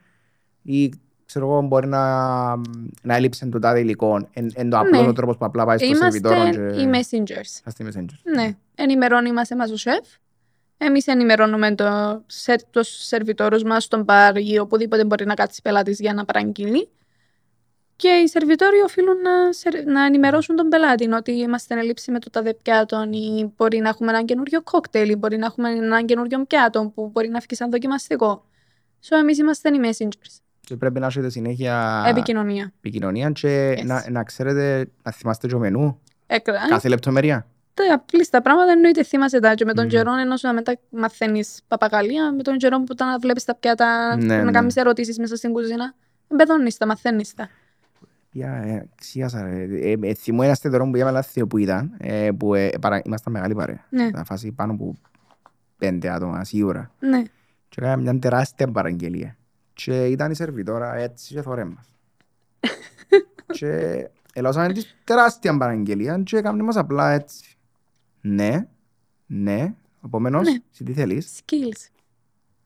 ή ξέρω εγώ μπορεί να, να έλειψε το τάδε υλικό. Εν, εν το απλό Ναι. ο τρόπος που απλά πάει στο σερβιτόρο Είμαστε και... οι messengers. Στα στη Messenger. Ναι. Ενημερώνει μας εμάς ο σεφ. Εμείς ενημερώνουμε το, σε, τους σερβιτόρους μας στον μπαρ ή οπουδήποτε μπορεί να κάτσει πελάτης για να παραγγείλει. Και οι σερβιτόροι οφείλουν να, σερ- να ενημερώσουν τον πελάτη ότι είμαστε εν ελλείψη με το τάδε πιάτο ή μπορεί να έχουμε ένα καινούριο κόκτελ ή μπορεί να έχουμε ένα καινούριο πιάτο που μπορεί να φύγει σαν δοκιμαστικό. So, εμείς είμαστε οι messengers. Και πρέπει να έχετε συνέχεια Επικοινωνία. επικοινωνία και Yes. να, να ξέρετε, να θυμάστε το μενού, Έκρας, κάθε λεπτομέρεια. Τα απλήστα πράγματα εννοείται θυμάσαι τα και με τον Μμμ. καιρό ενώ σου μετά μαθαίνεις παπαγαλία με τον καιρό που τα βλέπεις τα πιάτα Ναι, να ναι. κάνεις ερωτήσεις μέσα στην κουζίνα μπεδώνεις τα, μαθαίνεις τα. Για, ε, ξίασα ρε. Ε, ε, θυμώ ένα στεδερό που είχαμε λάθη που ήταν, ε, που ε, παρα, ήμασταν μεγάλη παρέα. Ναι. Ήταν φάση πάνω από πέντε άτομα, σίγουρα. Ναι. Και έκαμε μια τεράστια παραγγελία. Και ήταν η σερβιτόρα έτσι και θωρέ μας. και ελώσαμε τη τεράστια παραγγελία και έκαμε μας απλά έτσι. Ναι, ναι, επομένως, Ναι. εσύ τι θέλεις; Skills.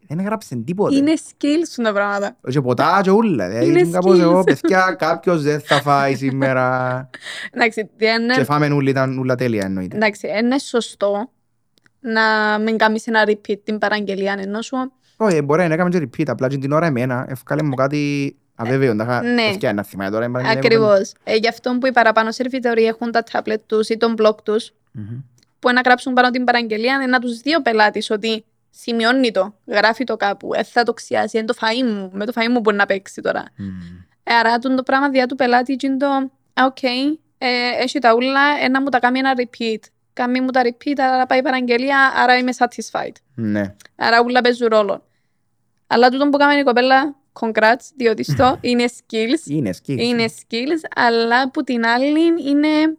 Δεν έγραψε τίποτε. Είναι skills σου τα πράγματα. Και ποτά και ούλα. Δηλαδή, Είναι ήμουν κάπως εγώ, skills. παιδιά, κάποιος δεν θα φάει σήμερα. Εντάξει, τι είναι, Και φάμε ούλα, ήταν ούλα τέλεια εννοείται. εντάξει, είναι σωστό να μην κάνεις ένα repeat την παραγγελία ενώ σου Όχι, μπορεί να έκαμε και repeat, απλά και την ώρα εμένα, έφκαλε μου κάτι αβέβαιο. Τα είχα- Ναι. ευκαιρία να θυμάμαι τώρα. η παραγγελία μου. Ακριβώς. Ε, γι' αυτό που οι παραπάνω σερβιτοροί έχουν τα tablet τους ή το μπλοκ τους Μμμ. Που να γράψουν πάνω την παραγγελία είναι να τους δει ο πελάτης ότι σημειώνει το, γράφει το κάπου, ε, θα το ξιάσει, είναι το φαΐ μου, με το φαΐ μου μπορεί να παίξει τώρα. Μμμ. Ε, άρα τούτον το πράγμα διά του πελάτη είναι το, «Α, οκ, ε, έχει τα ούλα, ένα μου τα κάνει ένα repeat. Κάνει μου τα repeat, άρα πάει η παραγγελία, άρα είμαι satisfied. Ναι. Άρα ούλα παίζουν ρόλο. Αλλά τούτο που κάνει η κοπέλα, congrats, διότι στο είναι skills, Είναι skills. είναι skills, αλλά που την άλλη είναι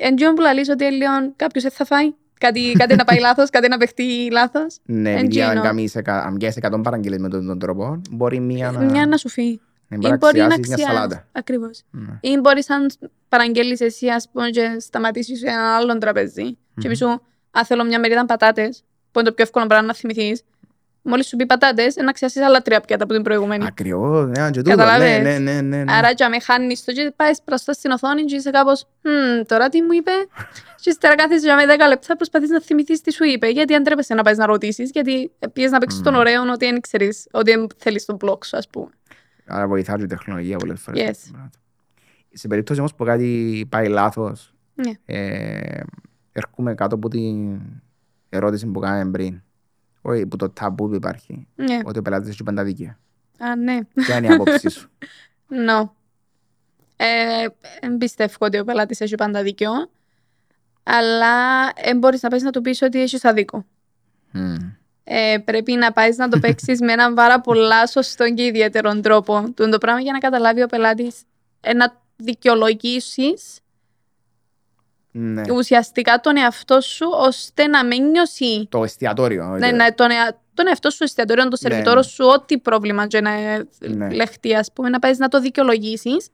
εντζιόν που λαλείς ότι λίγο κάποιος δεν θα φάει, κάτι, κάτι να πάει λάθος, κάτι να παιχτεί λάθος. Ναι, Εν επειδή αν τζίνο. κάνεις εκα- αν πιάσεις 100 παραγγελίες με τον τον τρόπο, μπορεί μία να... Μια να σου φύγει. να Ή μπορεί να μπορεί να αξιάσεις μια αξιάσει. σαλάτα. Ακριβώς. Ναι. Ή μπορείς αν παραγγέλεις εσύ, ας πούμε, και σταματήσεις σε ένα άλλο τραπέζι και πει σου, αν θέλω μια μερίδα πατάτες, που είναι το πιο εύκολο πράγμα να θυμηθείς, μόλις σου πει πατάτες, να ξιάσεις άλλα τρία πιάτα από την προηγούμενη. Ακριβώς, ναι, και τούτο. Καταλάβες; Ναι, ναι, ναι, ναι, ναι. Άρα και με χάνεις το και πάεις μπροστά στην οθόνη και είσαι κάπως «Μμμ, τώρα τι μου είπε» και ύστερα κάθεσαι για με 10 λεπτά προσπαθείς να θυμηθείς τι σου είπε γιατί αν τρέπεσαι να πάεις να ρωτήσεις γιατί πήγες να παίξεις τον ωραίο ότι δεν ξέρεις ότι δεν θέλεις τον blog σου ας πούμε. Άρα βοηθά και η τεχνολογία πολλές φορές. Yes. Σε περίπτωση όμως που κάτι πάει λάθος, Ναι. ε, έρχομαι κάτω από την ερώτηση που κάναμε πριν. Όχι, που το ταμπού που υπάρχει. Ναι. Ότι ο πελάτης έχει πάντα δίκαια. Α, ναι. Ποια είναι η άποψή σου; No. Ε, δεν πιστεύω ότι ο πελάτης έχει πάντα δίκιο αλλά δεν μπορείς να πας να του πεις ότι έχεις αδίκο. Μμ. ε, πρέπει να πάεις να το παίξεις με έναν πάρα πολλά σωστό και ιδιαίτερο τρόπο. Του το πράγμα για να καταλάβει ο πελάτης να δικαιολογήσεις Ναι. ουσιαστικά τον εαυτό σου ώστε να μην νιώσει. Το εστιατόριο. Ναι, ναι, τον, ea- τον εαυτό σου, εστιατόριο, τον Ναι, σερβιτόρο ναι. σου, ό,τι πρόβλημα και να Ναι. λεχτεί, ας πούμε, να πάει να το δικαιολογήσεις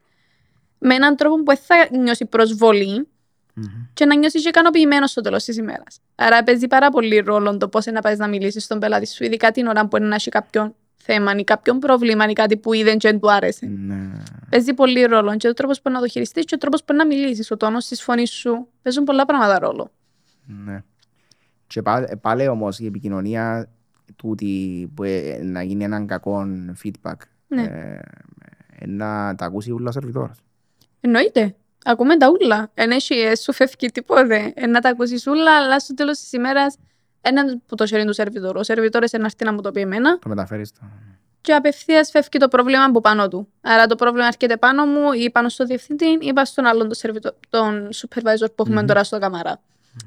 με έναν τρόπο που δεν θα νιώσει προσβολή Μμμ. και να νιώσεις και ικανοποιημένος στο τέλος της ημέρας. Άρα παίζει πάρα πολύ ρόλο το πώς να πάει να μιλήσεις στον πελάτη σου, ειδικά την ώρα που είναι να έχει κάποιο θέμα ή κάποιο πρόβλημα ή κάτι που είδε και δεν του άρεσε. Ναι. Παίζει πολύ ρόλο και ο τρόπος που να το χειριστείς και ο τρόπος που να μιλήσεις, ο τόνος της φωνής σου. Παίζουν πολλά πράγματα ρόλο. Ναι. Και πάλι, πάλι όμως η επικοινωνία τούτη που ε, να γίνει έναν κακό feedback Ναι. ε, ε, να τα ακούσει ούλα ο σερβιτόρος. Εννοείται. Ακούμε τα ούλα. Εν έχει, ε, σου φεύγει τίποτε. Ε, να τα ακούσεις ούλα, αλλά στο τέλος της ημέρας έναν που το χέρι του σερβιτόρου. Ο σερβιτόρος είναι έρθει να μου το πει εμένα Το μεταφέρεις το. και απευθείας φεύγει το πρόβλημα από πάνω του. Άρα το πρόβλημα έρχεται πάνω μου ή πάνω στο διευθυντή ή πάνω στον άλλον τον, σερβιτο... τον supervisor που έχουμε Μμμ. τώρα στο καμαρά.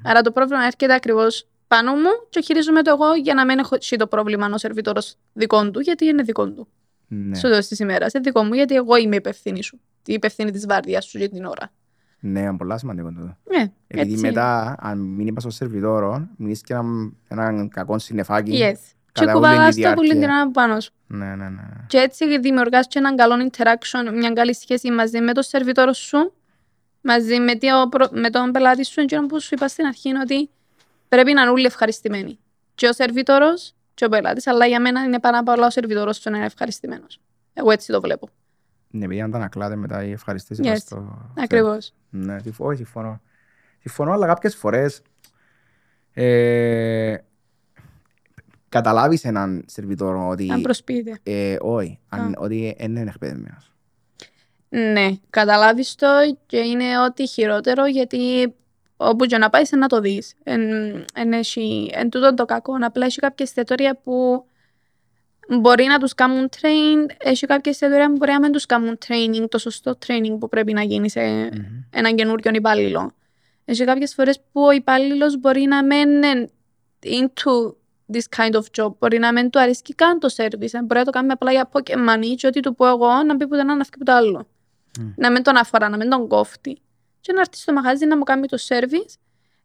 Άρα το πρόβλημα έρχεται ακριβώς πάνω μου και χειρίζομαι το εγώ για να μην έχω εσύ το πρόβλημα ο σερβιτόρος δικό του, γιατί είναι δικό του. Ναι. Στο τέλο τη ημέρα. Είναι δικό μου, γιατί εγώ είμαι υπευθύνη σου. Η υπευθύνη της βάρδιας σου για την ώρα. Ναι, είναι πολλά σημαντικό τούτο. Ναι, Επειδή έτσι. μετά, αν μην είπα στο σερβιτόρο, μείνεις και έναν, έναν κακό συννεφάκι. Yes. Και κατά όλη κουβαλάς τη το που διάρκεια. την ώρα πάνω σου. Ναι, ναι, ναι. Και έτσι δημιουργάς και έναν καλό interaction, μια καλή σχέση μαζί με τον σερβιτόρο σου, μαζί με, το, προ- με τον πελάτη σου, και που σου είπα στην αρχή είναι ότι πρέπει να είναι όλοι ευχαριστημένοι. Και ο σερβιτόρος και ο πελάτης, αλλά για μένα είναι πάρα πολλά ο σερβιτόρος του να είναι ευχαριστημένος. Εγώ έτσι το βλέπω. Ναι, επειδή αν τα ανακλάτε μετά οι ευχαριστήσεις Yes. μας στο... Ακριβώς. Ναι, συμφω- όχι, συμφωνώ. Συμφωνώ, αλλά κάποιες φορές ε, καταλάβεις έναν σερβιτόρο ότι Αν προσποιείται. ε, όχι, αν, Α. ότι δεν είναι εκπαιδευμένος. Ναι, καταλάβεις το και είναι ό,τι χειρότερο γιατί όπου και να πάεις να το δεις. Εν, εν, έχει, εν τούτο το κακό. Απλά έχει κάποια εστιατόρια που μπορεί να τους κάνουν train, έχει κάποια εστιατόρια που μπορεί να μην τους κάνουν training, το σωστό training που πρέπει να γίνει σε Μμμ. έναν καινούριον υπάλληλο. Έχει κάποιες φορές που ο υπάλληλος μπορεί να μην είναι into this kind of job, μπορεί να μην του αρέσει καν το service, μπορεί να το κάνει απλά για pocket money και ό,τι του πω εγώ να μπει που το 'να να φκει που το άλλο. Μμ. Να μην τον αφορά, να μην τον κόφτει. Και να έρθει στο μαγαζί να μου κάνει το service,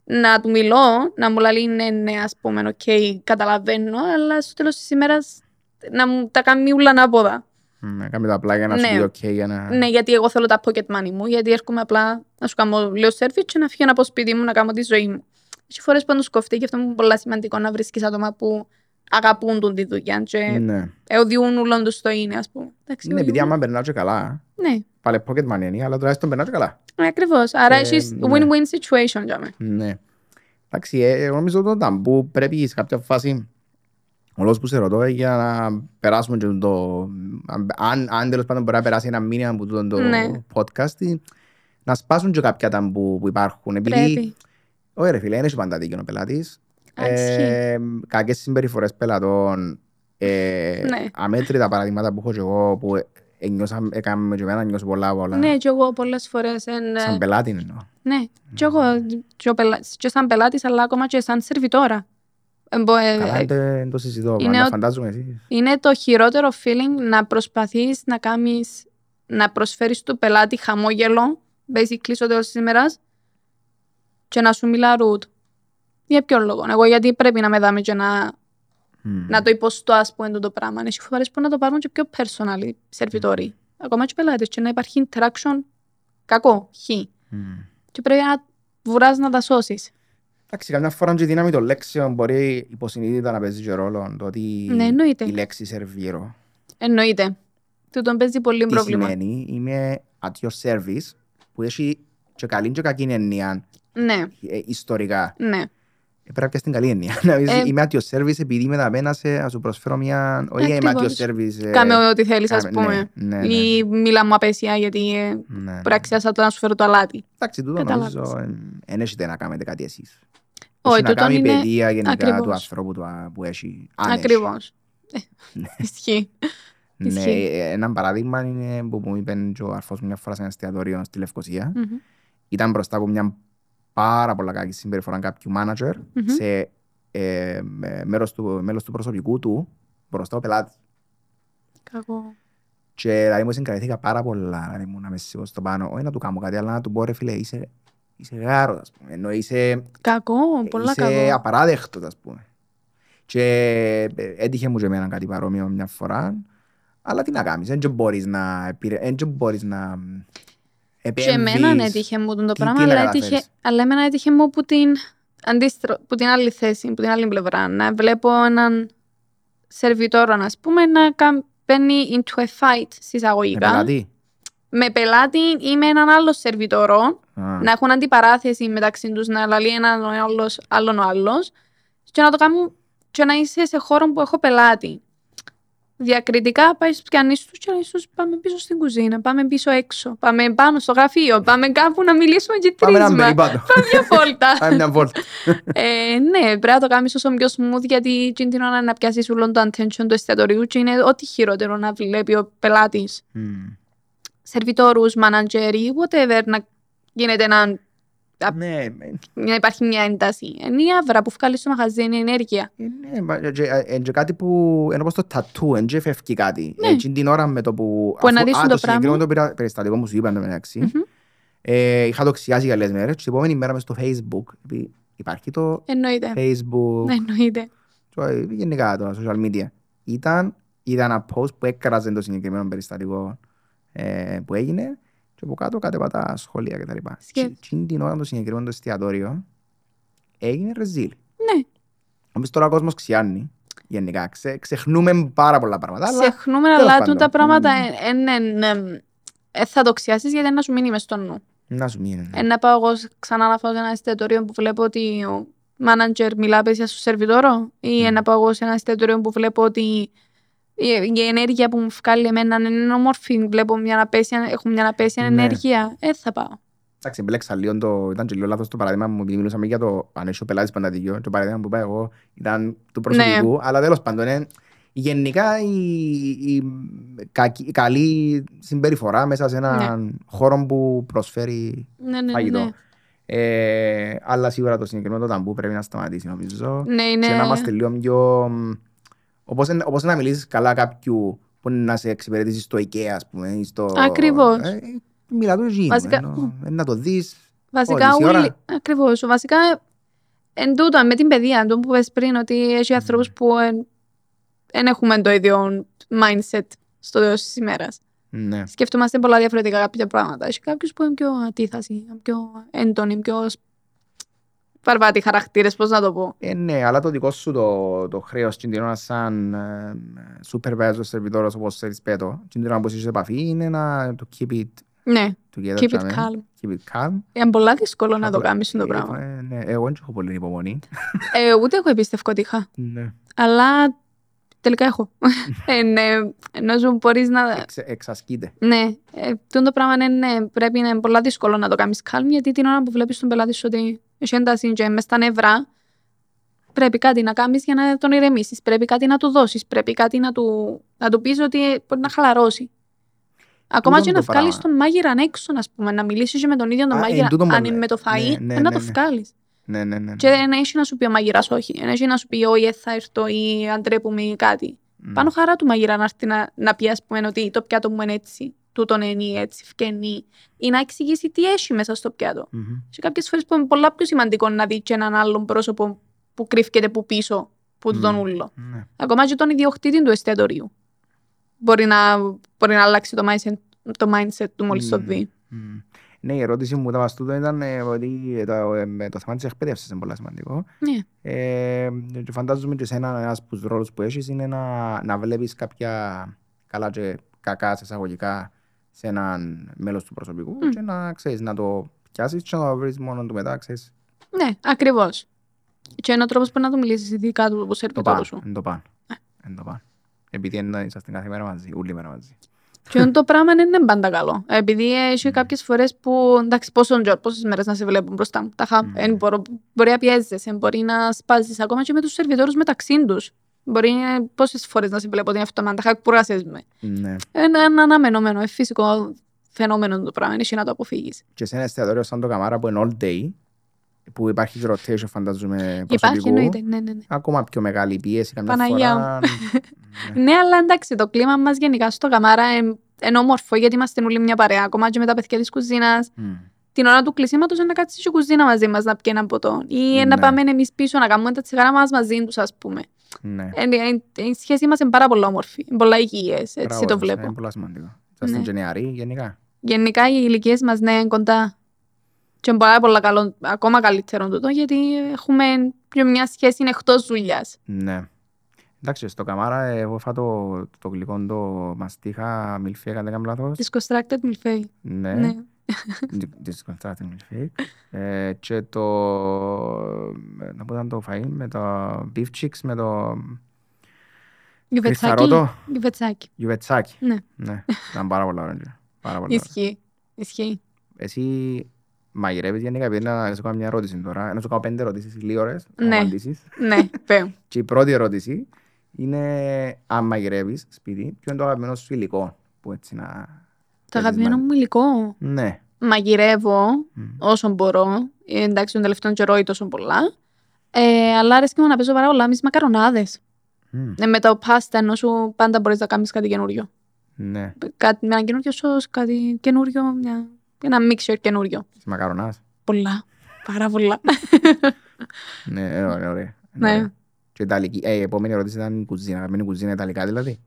να του μιλώ, να μου λέει ναι, ναι, ας πούμε, οκ, καταλαβαίνω, αλλά στο τέλος της ημέρας να μου τα κάνει όλα ανάποδα. Ναι, κάμε τα απλά για να σου Ναι. πει οκ, για να... Ναι, γιατί εγώ θέλω τα pocket money μου, γιατί έρχομαι απλά να σου κάνω λίγο service και να φύγω από σπίτι μου να κάνω τη ζωή μου. Έχει φορές που να τους κοφτεί και αυτό είναι πολύ σημαντικό να βρίσκεις άτομα που αγαπούν τούτη τη δουλειά και Ναι. ε, διούν ούλον τους το είναι, ας πούμε. Εντάξει, Ναι, επειδή διούν- άμα περνάω και καλά, Ναι, πάλι pocket money είναι, αλλά τουλάχιστον περνάω και καλά. ακριβώς. Άρα Ε, έχεις ναι. win-win situation για μένα. Ναι. Εντάξει, ε, εγώ νομίζω το ταμπού πρέπει σε κάποια φάση ο λόγος που σε ρωτώ είναι για να περάσουμε και το... Αν, αν τέλος πάντων μπορεί να περάσει ένα μήνυμα από τούτο το Ναι. podcast ε, να σπάσουν και κάποια ταμπού που υπάρχουν. Επειδή, Πρέπει. όχι ρε φίλε, δεν έχει πάντα δίκιο ο πελάτης. Α, ισχύει. Ε, κακές συμπεριφορές πελατών, ε, Ναι. αμέτρητα παραδείγματα που έχω και εγώ που ένιωσα, έκαμε και εμένα νιώσω πολλά πολλά. Ναι, και εγώ πολλές φορές εν, Σαν πελάτη εννοώ. Ναι, και εγώ και, ο πελά- και σαν πελάτης, αλλά ακόμα και σαν σερβιτόρα. Ε, μπο- ε, Καλά, ε, δεν το- δεν το συζητώ, είναι αλλά ο- φαντάζομαι εσύ. είναι το χειρότερο feeling να προσπαθείς να κάνεις, να προσφέρεις του πελάτη χαμόγελο, basically στο τέλος της ημέρας, και να σου μιλά root. Για ποιο λόγο. Εγώ γιατί πρέπει να με δάμε και να, Μμ. να το υποστώ, ας πούμε, το πράγμα. Έχει φορές που να το πάρουν και πιο personal οι σερβιτόροι. Ακόμα και οι πελάτες και να υπάρχει interaction κακό, χ. Μμ. Και πρέπει να βουράς να τα σώσεις. Εντάξει, καμιά φορά και η δύναμη των λέξεων μπορεί υποσυνείδητα να παίζει και ρόλο. Το ότι Ναι, εννοείται. η λέξη σερβίρο. Εννοείται. Τούτον παίζει πολύ Τι πρόβλημα. σημαίνει, είμαι at your service, που έχει και καλή και κακή έννοια Ναι, ε, ιστορικά. ναι. Ε, Πρέπει να πιάσεις την καλή έννοια. Να πεις, Ε, Είμαι at your service επειδή είμαι δαμένα σε να σου προσφέρω μια... Όχι είμαι at your Ακριβώς. service. ε, Κάμε ό,τι θέλεις, ας κάμε- πούμε. ναι, ναι, ναι, Ή μίλα μου απέσια, γιατί ε, ναι, ναι. μπορεί να αξιάσα το να σου φέρω το αλάτι. Εντάξει, τούτο Κατάλαβες. νομίζω δεν έχετε να κάνετε κάτι εσείς. Όχι, Έχει να τούτον κάνει η είναι παιδεία γενικά ακριβώς. του ανθρώπου του, α, που έχει. αν έχει. Ακριβώς. Ε, Ισχύει. Ναι, Ισχύει. ε, ένα παράδειγμα είναι που μου είπε και ο αρφός μου μια φορά σε ένα εστιατόριο στη Λευκοσία. Μμμ. Ήταν μπροστά από μια πάρα πολλά κακή συμπεριφορά κάποιου manager Μμμ. σε ε, με- μέρος του, μέλος του προσωπικού του μπροστά ο πελάτης. Κακό. Και δηλαδή μου συγκρατήθηκα πάρα πολλά, δηλαδή μου να με σηκώσω στο πάνω, όχι να του κάνω κάτι, αλλά να του πω ρε φίλε, είσαι, είσαι γάρος, ας πούμε, ενώ είσαι, Κακό, πολλά είσαι κακό. απαράδεκτος, ας πούμε. Και ε, έτυχε μου και εμένα κάτι παρόμοιο μια φορά, αλλά τι να κάνεις, δεν και μπορείς να, επηρε- δεν και μπορείς να Και επέμβεις. εμένα έτυχε μου τον το Τι- πράγμα, τι να αλλά, καταφέρεις. έτυχε, αλλά εμένα έτυχε μου που την, αντίστρο, που την άλλη θέση, που την άλλη πλευρά. Να βλέπω έναν σερβιτόρο, ας πούμε, να κα- μπαίνει into a fight Με συσσαγωγικά. πελάτη. Με πελάτη ή με έναν άλλο σερβιτόρο, Α, να έχουν αντιπαράθεση μεταξύ τους, να λαλεί έναν ο άλλος, άλλον ο άλλος και να το κάνουν και να είσαι σε χώρο που έχω πελάτη. Διακριτικά πάει στους πιανείς τους και λέει στους πάμε πίσω στην κουζίνα, πάμε πίσω έξω, πάμε πάνω στο γραφείο, πάμε κάπου να μιλήσουμε και Πάμε έναν τρίσμα. περίπατο. Πάμε μια βόλτα. Πάμε μια βόλτα. ε, ναι, πρέπει να το κάνεις όσο πιο smooth γιατί εκείνη την ώρα να πιάσεις όλο το attention του εστιατορίου και είναι ό,τι χειρότερο να βλέπει ο πελάτης Μμ. σερβιτόρους, μάνατζερι, whatever, να γίνεται να, Ναι, με- να υπάρχει μια ένταση. Είναι η άβρα που βγάλεις στο μαγαζί, είναι η ενέργεια. Ε, ναι, μα- και- ε, ε, και κάτι που είναι όπως το τατού, δεν και φεύγει κάτι. Ναι. Εκείνη την ώρα με το που... Που αφού- αναδείσουν α, το συγκεκριμένο πράγμα. το περα- περιστατικό μου σου είπα εν τω μεταξύ. Μμμ. Ε, είχα το ξιάσει για λίγες μέρες και την επόμενη μέρα μες στο Facebook, επειδή υπάρχει το Εννοείται. Facebook, Εννοείται. το, ε, γενικά το social media. Ήταν, είδα ένα post που έκραζε το συγκεκριμένο περιστατικό ε, που έγινε και από κάτω κατέβατα σχόλια κτλ. Σκε- Και εκείνη την ώρα το συγκεκριμένο το εστιατόριο έγινε ρεζίλ. Ναι. Όμως τώρα ο κόσμος ξιάνει. γενικά. Ξε, ξεχνούμε πάρα πολλά πράγματα. Αλλά Ξεχνούμε, τέλος αλλά πάντων. τούτα πράγματα Μμμ. δεν θα το ξιάσεις γιατί είναι να σου μείνει μες στο νου. να σου μείνει. ναι. Ε, να πάω εγώ ξανά να φάω σε ένα εστιατόριο που βλέπω ότι ο μάνατζερ μιλά πέσια στο σερβιτόρο ή Μμ. να πάω εγώ σε ένα εστιατόριο που βλέπω ότι η, η ενέργεια που μου βγάλει εμένα είναι όμορφη, βλέπω μια απέσια, έχω μια απέσια Ναι. ενέργεια, ε, θα πάω. Εντάξει, μπλέξα λίγο το, ήταν και λίγο λάθος το παράδειγμα μου, επειδή μιλούσαμε για το αν έχει ο πελάτης πάντα δίκιο. Το παράδειγμα που είπα εγώ ήταν του προσωπικού, Ναι. αλλά τέλος πάντων είναι γενικά η, η, κακή- η καλή συμπεριφορά μέσα σε έναν χώρο που προσφέρει Ναι, ναι, φαγητό. ναι. Ε, αλλά σίγουρα το συγκεκριμένο το ταμπού πρέπει να σταματήσει νομίζω. Ναι, είναι... Και να είμαστε λίγο πιο... μ, Όπως, είναι- όπως να μιλήσεις καλά κάποιου που είναι να σε εξυπηρετήσει στο IKEA, ας πούμε, ή στο... Ακριβώς. Ε, μιλά του εκείνου, Βασικά- ενώ- ε, να το δεις. Βασικά, μισή ώρα. όλοι, ακριβώς, βασικά, εν τούτο, με την παιδεία, το που πες πριν, ότι έχει ανθρώπους που δεν έχουμε το ίδιο mindset στο τέλος της ημέρας. Ναι. Σκεφτόμαστε πολλά διαφορετικά κάποια πράγματα. Έχει κάποιους που είναι πιο αντίθαση, πιο έντονοι, πιο σ- βαρβάτοι χαρακτήρες, πώς να το πω. Ε, ναι, αλλά το δικό σου το, το χρέος κινδυνώνα σαν ε, supervisor, σερβιτόρος, όπως θέλεις πέτω, κινδυνώνα που είσαι σε επαφή, είναι να το keep it Ναι, together. keep it τζάμε. calm. Keep it calm. Είναι πολλά δύσκολο να το Απλά- κάνεις το ε, πράγμα. ε, ναι, εγώ δεν έχω πολύ υπομονή. Ε, ούτε εγώ εμπιστεύω ότι είχα. Ναι. Αλλά τελικά έχω. ε, ναι, ενώ σου μπορείς να... Εξ, εξασκείται. Ναι, ε, τούτο το πράγμα είναι, ναι, πρέπει να είναι πολλά δύσκολο να το κάνεις calm, γιατί την ώρα που βλέπεις τον πελάτη σου ότι έχει ένταση και μες στα νευρά, πρέπει κάτι να κάνεις για να τον ηρεμήσεις, πρέπει κάτι να του δώσεις, πρέπει κάτι να του, να του πεις ότι μπορεί να χαλαρώσει. Ακόμα Τούτον και να το βγάλεις πράγμα. τον μάγειρα έξω, ας πούμε, να μιλήσεις και με τον ίδιο τον Α, εν μάγειρα, τούτον αν μου- είναι με το ναι, φαΐ, ναι, ε, να ναι, το ναι. βγάλεις. Ναι, ναι, ναι. Και δεν έχει να σου πει ο μάγειρας όχι, δεν έχει να σου πει όχι, ε, θα έρθω ή αν τρέπουμε ή κάτι. Μμ. Πάνω χαρά του μαγειρά να έρθει να, να πει, ας πούμε, ότι το πιάτο μου είναι έτσι, τούτον είναι έτσι, φκενή, ή να εξηγήσει τι έχει μέσα στο πιάτο. Μμμ. Σε κάποιες φορές που είναι πολλά πιο σημαντικό να δει και έναν άλλον πρόσωπο που κρύφκεται που πίσω που Μμ. τον ούλο. Ναι. Ακόμα και τον ιδιοκτήτη του εστιατορίου. Μπορεί να, μπορεί να αλλάξει το mindset, το mindset του μόλις το Μμ. δει. Μμ. Ναι, η ερώτηση μου ήταν τούτο ήταν ε, ότι ε, το, ε, με το θέμα της εκπαίδευσης είναι πολύ σημαντικό. Ναι. Ε, και φαντάζομαι και σε ένα, ένας από τους ρόλους που έχεις είναι να, να βλέπεις κάποια καλά και κακά σε εισαγωγικά σε έναν μέλος του προσωπικού Μμ. και να ξέρεις να το πιάσεις και να το βρεις μόνο του μετά, ξέρεις, Ναι, ακριβώς. Και είναι ο τρόπος που να του μιλήσεις, ειδικά του που το σερβιτόρου πάνω, σου. εν το πάνω, εν το πάνω. Επειδή είναι- είσαστε κάθε μέρα μαζί, όλη μέρα μαζί. Και αυτό το πράγμα δεν είναι πάντα καλό. Επειδή έχει κάποιες φορές που. εντάξει, πόσο τζορ, πόσες μέρες να σε βλέπουν μπροστά μου. Τα χα... Μμμ. εν μπορώ- μπορεί να πιέζεσαι, μπορεί να σπάζεις ακόμα και με τους σερβιτόρους μεταξύ τους. Μπορεί πόσες φορές να σε βλέπω ότι είναι αυτό, τα κουράσει με. Ναι. Είναι ένα αναμενόμενο, ε, φυσικό φαινόμενο το πράγμα. Είναι να το αποφύγεις. Και σε ένα εστιατόριο σαν το Καμάρα που είναι all day, που υπάρχει και rotation φαντάζομαι Υπάρχει, προσωπικού, εννοείται. Ναι, ναι, ναι. ακόμα πιο μεγάλη πίεση καμιά Παναγιά φορά. Ναι. ναι, αλλά εντάξει, το κλίμα μας γενικά στο καμάρα είναι, είναι όμορφο γιατί είμαστε όλοι μια παρέα. Ακόμα και με τα παιδιά της κουζίνας. Μμ. την ώρα του κλεισίματος είναι να κάτσει στη κουζίνα μαζί μας να πιει ένα ποτό ή να Ναι. πάμε εμείς πίσω να κάνουμε τα τσιγάρα μας μαζί τους ας πούμε. Ναι. Ε, ε, ε, Η σχέση μας είναι πάρα πολύ όμορφη, είναι πολλά υγιές, έτσι Μπράβο, το σας, βλέπω. Είναι πολύ σημαντικό. Είσαστε Ναι. και νεαροί γενικά. Γενικά οι ηλικίες μας ναι, είναι κοντά. Και είναι πάρα πολύ καλό, ακόμα καλύτερο τούτο, γιατί έχουμε πιο μια σχέση εκτός δουλειάς. Ναι. Εντάξει, στο Καμάρα ε, εγώ φάω το, το γλυκό το μαστίχα μιλφέκ, αν δεν κάνω λάθος. Disconstructed milfei. Ναι. Ναι. Disconstructing milfέκ. Ε, και το... Να πω ήταν το φαΐ με το beef chicks με το Γιουβετσάκι. κρυθαρότο Γιουβετσάκι. γιουβετσάκι. Ναι. Ναι, ήταν πάρα πολύ ωραίο. Πάρα πολύ ωραίο. Ισχύει. Ισχύει. Εσύ μαγειρεύεις γενικά, επειδή να σου κάνω μια ερώτηση τώρα, να σου κάνω πέντε ερωτήσεις, λίγο ώρες, να Ναι. απαντήσεις. ναι, πέω. Και η πρώτη ερώτηση είναι αν μαγειρεύεις σπίτι, ποιο είναι το αγαπημένο σου υλικό που έτσι να... Το παίζεις αγαπημένο μαζί. μου υλικό. Ναι. Μαγειρεύω Μμ. όσο μπορώ. Ε, εντάξει, τον τελευταίο καιρό ή τόσο πολλά. Ε, αλλά αρέσκει μου να παίζω πάρα πολλά με τις μακαρονάδες. Μμ. Ε, με το πάστα, ενώ σου πάντα μπορείς να κάνεις κάτι καινούριο. Ναι. Κάτι, με ένα καινούριο σως, κάτι καινούριο, μια, ένα mixture καινούριο. Της μακαρονάς. Πολλά. Πάρα πολλά. Ναι, είναι ωραία, ωραία. Είναι Ναι. ωραία. Και Ιταλική. Ε, η επόμενη ερώτηση ήταν η κουζίνα. Αγαπημένη κουζίνα Ιταλικά δηλαδή.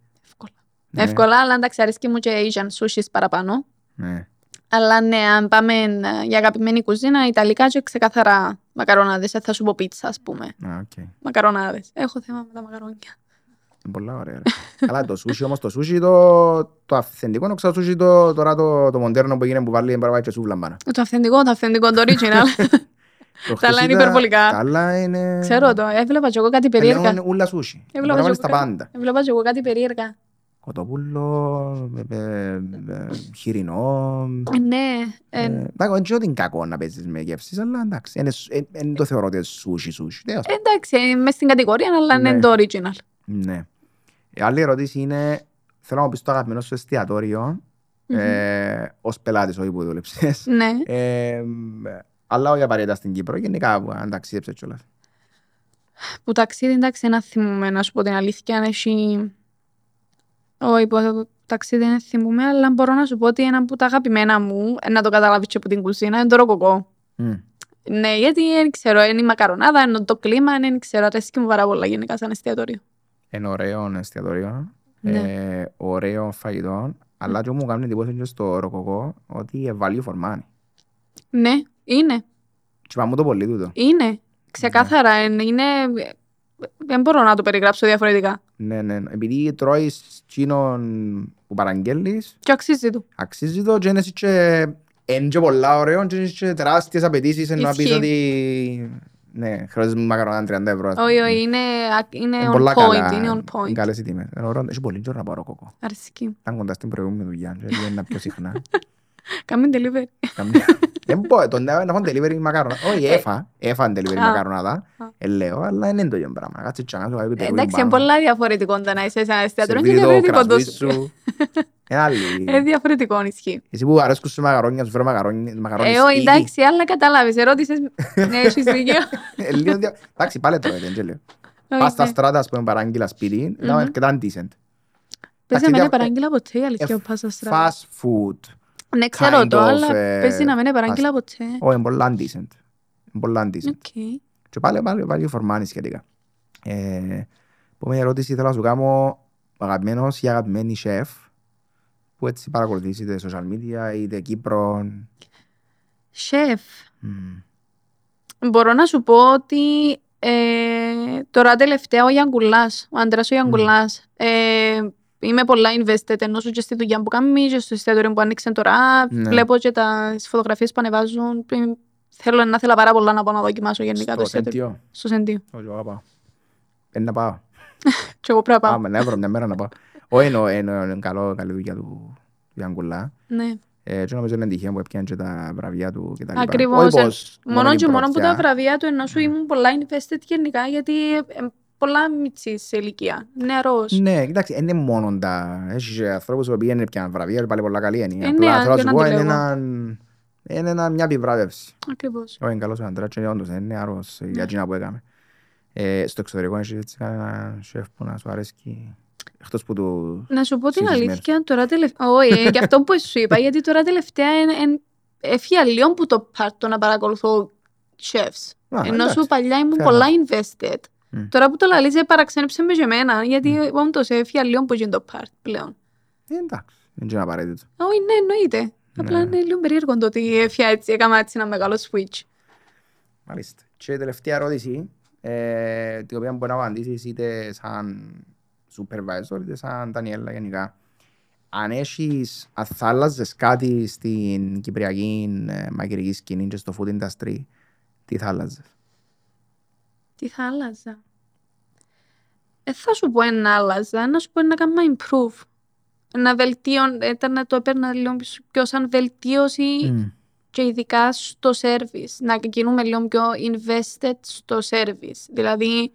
Εύκολα. Ναι. Εύκολα, αλλά εντάξει, αρέσκει μου και Asian sushis παραπάνω. Ναι. Αλλά ναι, αν πάμε ε, για αγαπημένη κουζίνα, Ιταλικά και ξεκαθαρά μακαρονάδες. Ε, θα σου πω πίτσα, ας πούμε. Α, οκ. Μακαρονάδες. Έχω θέμα με τα μακαρόνια. Είναι πολλά ωραία. ρε. Καλά, το σούσι όμως, το σούσι το, το αυθεντικό, είναι το σούσι το, τώρα το, το μοντέρνο που γίνεται που βάλει μπορεί να πάει και σούβλα πάνω. Το αυθεντικό, το αυθεντικό, το original. Το Τα άλλα είναι χτες υπερβολικά. Τα άλλα είναι... Ξέρω το, έβλεπα και εγώ κάτι Πλέον περίεργα. είναι ούλα σούσι. Μπορεί Έβλεπα να και βάλεις εγώ τα κάτι- πάντα. Έβλεπα και εγώ κάτι περίεργα. Κοτόπουλο, ε, ε, ε, χοιρινό. Ε, Ναι, ε, Ε, Εντάξει, δεν ξέρω ότι είναι κακό να παίζεις με γεύσεις, αλλά εντάξει, είναι σ- ε, ε, το θεωρώ ότι είναι σούσι, σούσι. Ναι, ας πούμε. εντάξει, μες στην κατηγορία, αλλά Ναι. είναι το original. Ναι. Η άλλη ερώτηση είναι, θέλω να μου πεις το αγαπημένο σου εστιατόριο, ε, ως πελάτης, όχι που δούλεψες. Ναι. Ε, αλλά όχι απαραίτητα στην Κύπρο, γενικά που αν ταξίδεψες κιόλας. Που ταξίδι, εντάξει, να θυμούμε, να σου πω την αλήθεια, αν έχει... Όχι, που ταξίδι δεν θυμούμε, αλλά μπορώ να σου πω ότι ένα από τα αγαπημένα μου, ε, να το καταλάβεις και από την κουζίνα, είναι το ροκοκό. Μμ. Ναι, γιατί δεν ξέρω, είναι η μακαρονάδα, είναι το κλίμα, δεν ξέρω, αρέσκει μου πάρα πολλά γενικά σαν εστιατόριο. Είναι ωραίο εστιατόριο, Ναι. ε, ωραίο φαγητό, αλλά και μου κάνει εντύπωση και στο ροκοκό ότι είναι value for money. Ναι, είναι, Και πάμε το πολύ τούτο. είναι. Ξεκάθαρα, είναι, είναι... Δεν μπορώ να το περιγράψω διαφορετικά. Ναι, ναι, ναι. επειδή τρώεις τσίνον που παραγγέλνεις, Και αξίζει του. αξίζει το και είναι εσύ και είναι και πολλά ωραίο και είναι και τεράστιες απαιτήσεις ενώ να πεις Ισχύει. ότι ναι, χρειάζεσαι μακαρονά 30 ευρώ. ας πούμε. Όχι, όχι, είναι, είναι Είναι on πολλά point, καλά, είναι on είναι point. καλές οι τιμές. Είναι ωραίο, έχει πολύ καιρό να πάρω κόκο. Αρέσκει. Ήταν κοντά στην προηγούμενη δουλειά, και είναι πιο συχνά. Κάμε delivery. Καμία- Δεν πω, τον να έχω delivery μακαρονάδα. Όχι, έφα, έφα delivery Ε. Α. μακαρονάδα. Α. Ε, λέω, αλλά είναι το ίδιο πράγμα. Κάτσε και να σου βάλει Ε, delivery Εντάξει, είναι πάνω. πολλά διαφορετικό το να είσαι σε ένα εστιατόριο. Είναι Σερβίρει το διαφορετικό το κρασούι σου. Είναι άλλη. Είναι διαφορετικό, ισχύει. Εσύ που αρέσκουν σε μακαρόνια, σου φέρω μακαρόνι μακαρόνι Ε, όχι, σπίτι. εντάξει, αλλά κατάλαβες, ερώτησες... Ναι, έχεις δίκιο. Ε, λίγο δια- Εντάξει, πάλι τρώγεται, δεν λέω. Όχι, Πας στα ναι. στράτα, ας πούμε, παράγγειλα σπίτι, ήταν Μμμ. αρκετά decent. Παίζει να μην δια- είναι παράγγειλα ποτέ, η ε, αλήθεια, ο Πάσα Στράτα. Fast food. Ναι, ξέρω kind το, of, αλλά ε, παίζει να μην είναι παράγγειλα fast- ποτέ. Όχι, είναι πολλά decent. Είναι πολλά decent. Οκ. Και πάλι πάλι value for money σχετικά. Ε, Επόμενη ερώτηση θέλω να σου κάνω ο αγαπημένος ή αγαπημένη σεφ που έτσι παρακολουθείς είτε social media είτε Κύπρο. Σεφ. Μμ. Μπορώ να σου πω ότι ε, τώρα τελευταία ο Γιανκουλάς, ο Αντρέας ο Γιανκουλάς, ε, είμαι πολλά invested ενώ σου και στη δουλειά που κάνει και στο εστιατόριο που άνοιξε τώρα. Ναι. Βλέπω και τα φωτογραφίες που ανεβάζουν. Ε, Θέλω να θέλω πάρα πολλά να πάω να δοκιμάσω γενικά το Στο εστιατόριο. Σέντιο. Στο Σεντίο. Όχι, εγώ πάω. Πρέπει να πάω. Και εγώ πρέπει να πάω. Πάμε, ναι, βρω μια μέρα να πάω. Όχι, εννοώ, εννοώ, είναι καλό, καλή δουλειά του του Γιάνγκουλα. Ναι. Ε, και νομίζω είναι τυχαίο που έπιανε και τα βραβεία του και τα λοιπά. Ακριβώς, Όχι ε, πως Μόνο την και μόνο που τα πρωτιά. βραβεία του ενώ σου ήμουν πολλά invested γενικά γιατί ε, πολλά μητσής σε ηλικία. Νεαρός. Ναι, κοιτάξτε, δεν είναι μόνο τα... Έχεις και ανθρώπους που πήγαινε πια βραβεία και πάλι πολλά καλή είναι. Ε, Απλά ναι, θέλω να και σου να πω, τη είναι λέγω. ένα- είναι ένα- μια επιβράβευση. Ακριβώς. Όχι, είναι καλός ο Αντράς και όντως είναι νεαρός Ναι. για εκείνα που έκαμε. Ε, στο εξωτερικό έχεις έτσι κανένα σεφ που να σου αρέσει εκτός που του... Να σου πω την Ψυχισμένος. αλήθεια, τώρα τελευταία. Όχι, ε, και αυτό που σου είπα, γιατί τώρα τελευταία έφυγε λίγο που το πάρτο να παρακολουθώ chefs. Α, Ενώ εντάξει. σου παλιά ήμουν fair πολλά enough. invested. Μμ. Τώρα που το λαλείς, ε, παραξένεψε με και εμένα, γιατί όντως έφυγε λίγο που γίνει το part πλέον. Ε, Εντάξει, δεν είναι απαραίτητο. Όχι, ναι, εννοείται. Απλά είναι λίγο περίεργο το ότι έφυγε έτσι, έκανα έτσι ένα μεγάλο switch. Μάλιστα. Και η τελευταία ερώτηση, ε, την οποία μπορεί να απαντήσεις είτε σαν supervisor είτε σαν Δανιέλα γενικά. Αν έχεις, αν θα άλλαζες κάτι στην κυπριακή ε, μαγειρική σκηνή και στο food industry, τι θα άλλαζες. Τι θα άλλαζα. Ε, θα σου πω ένα άλλαζα, να σου πω να κάνω improve. Να βελτίω, ήταν να το έπαιρνα λίγο πιο σαν βελτίωση Μμ. και ειδικά στο service. Να γίνουμε λίγο πιο invested στο service. Δηλαδή,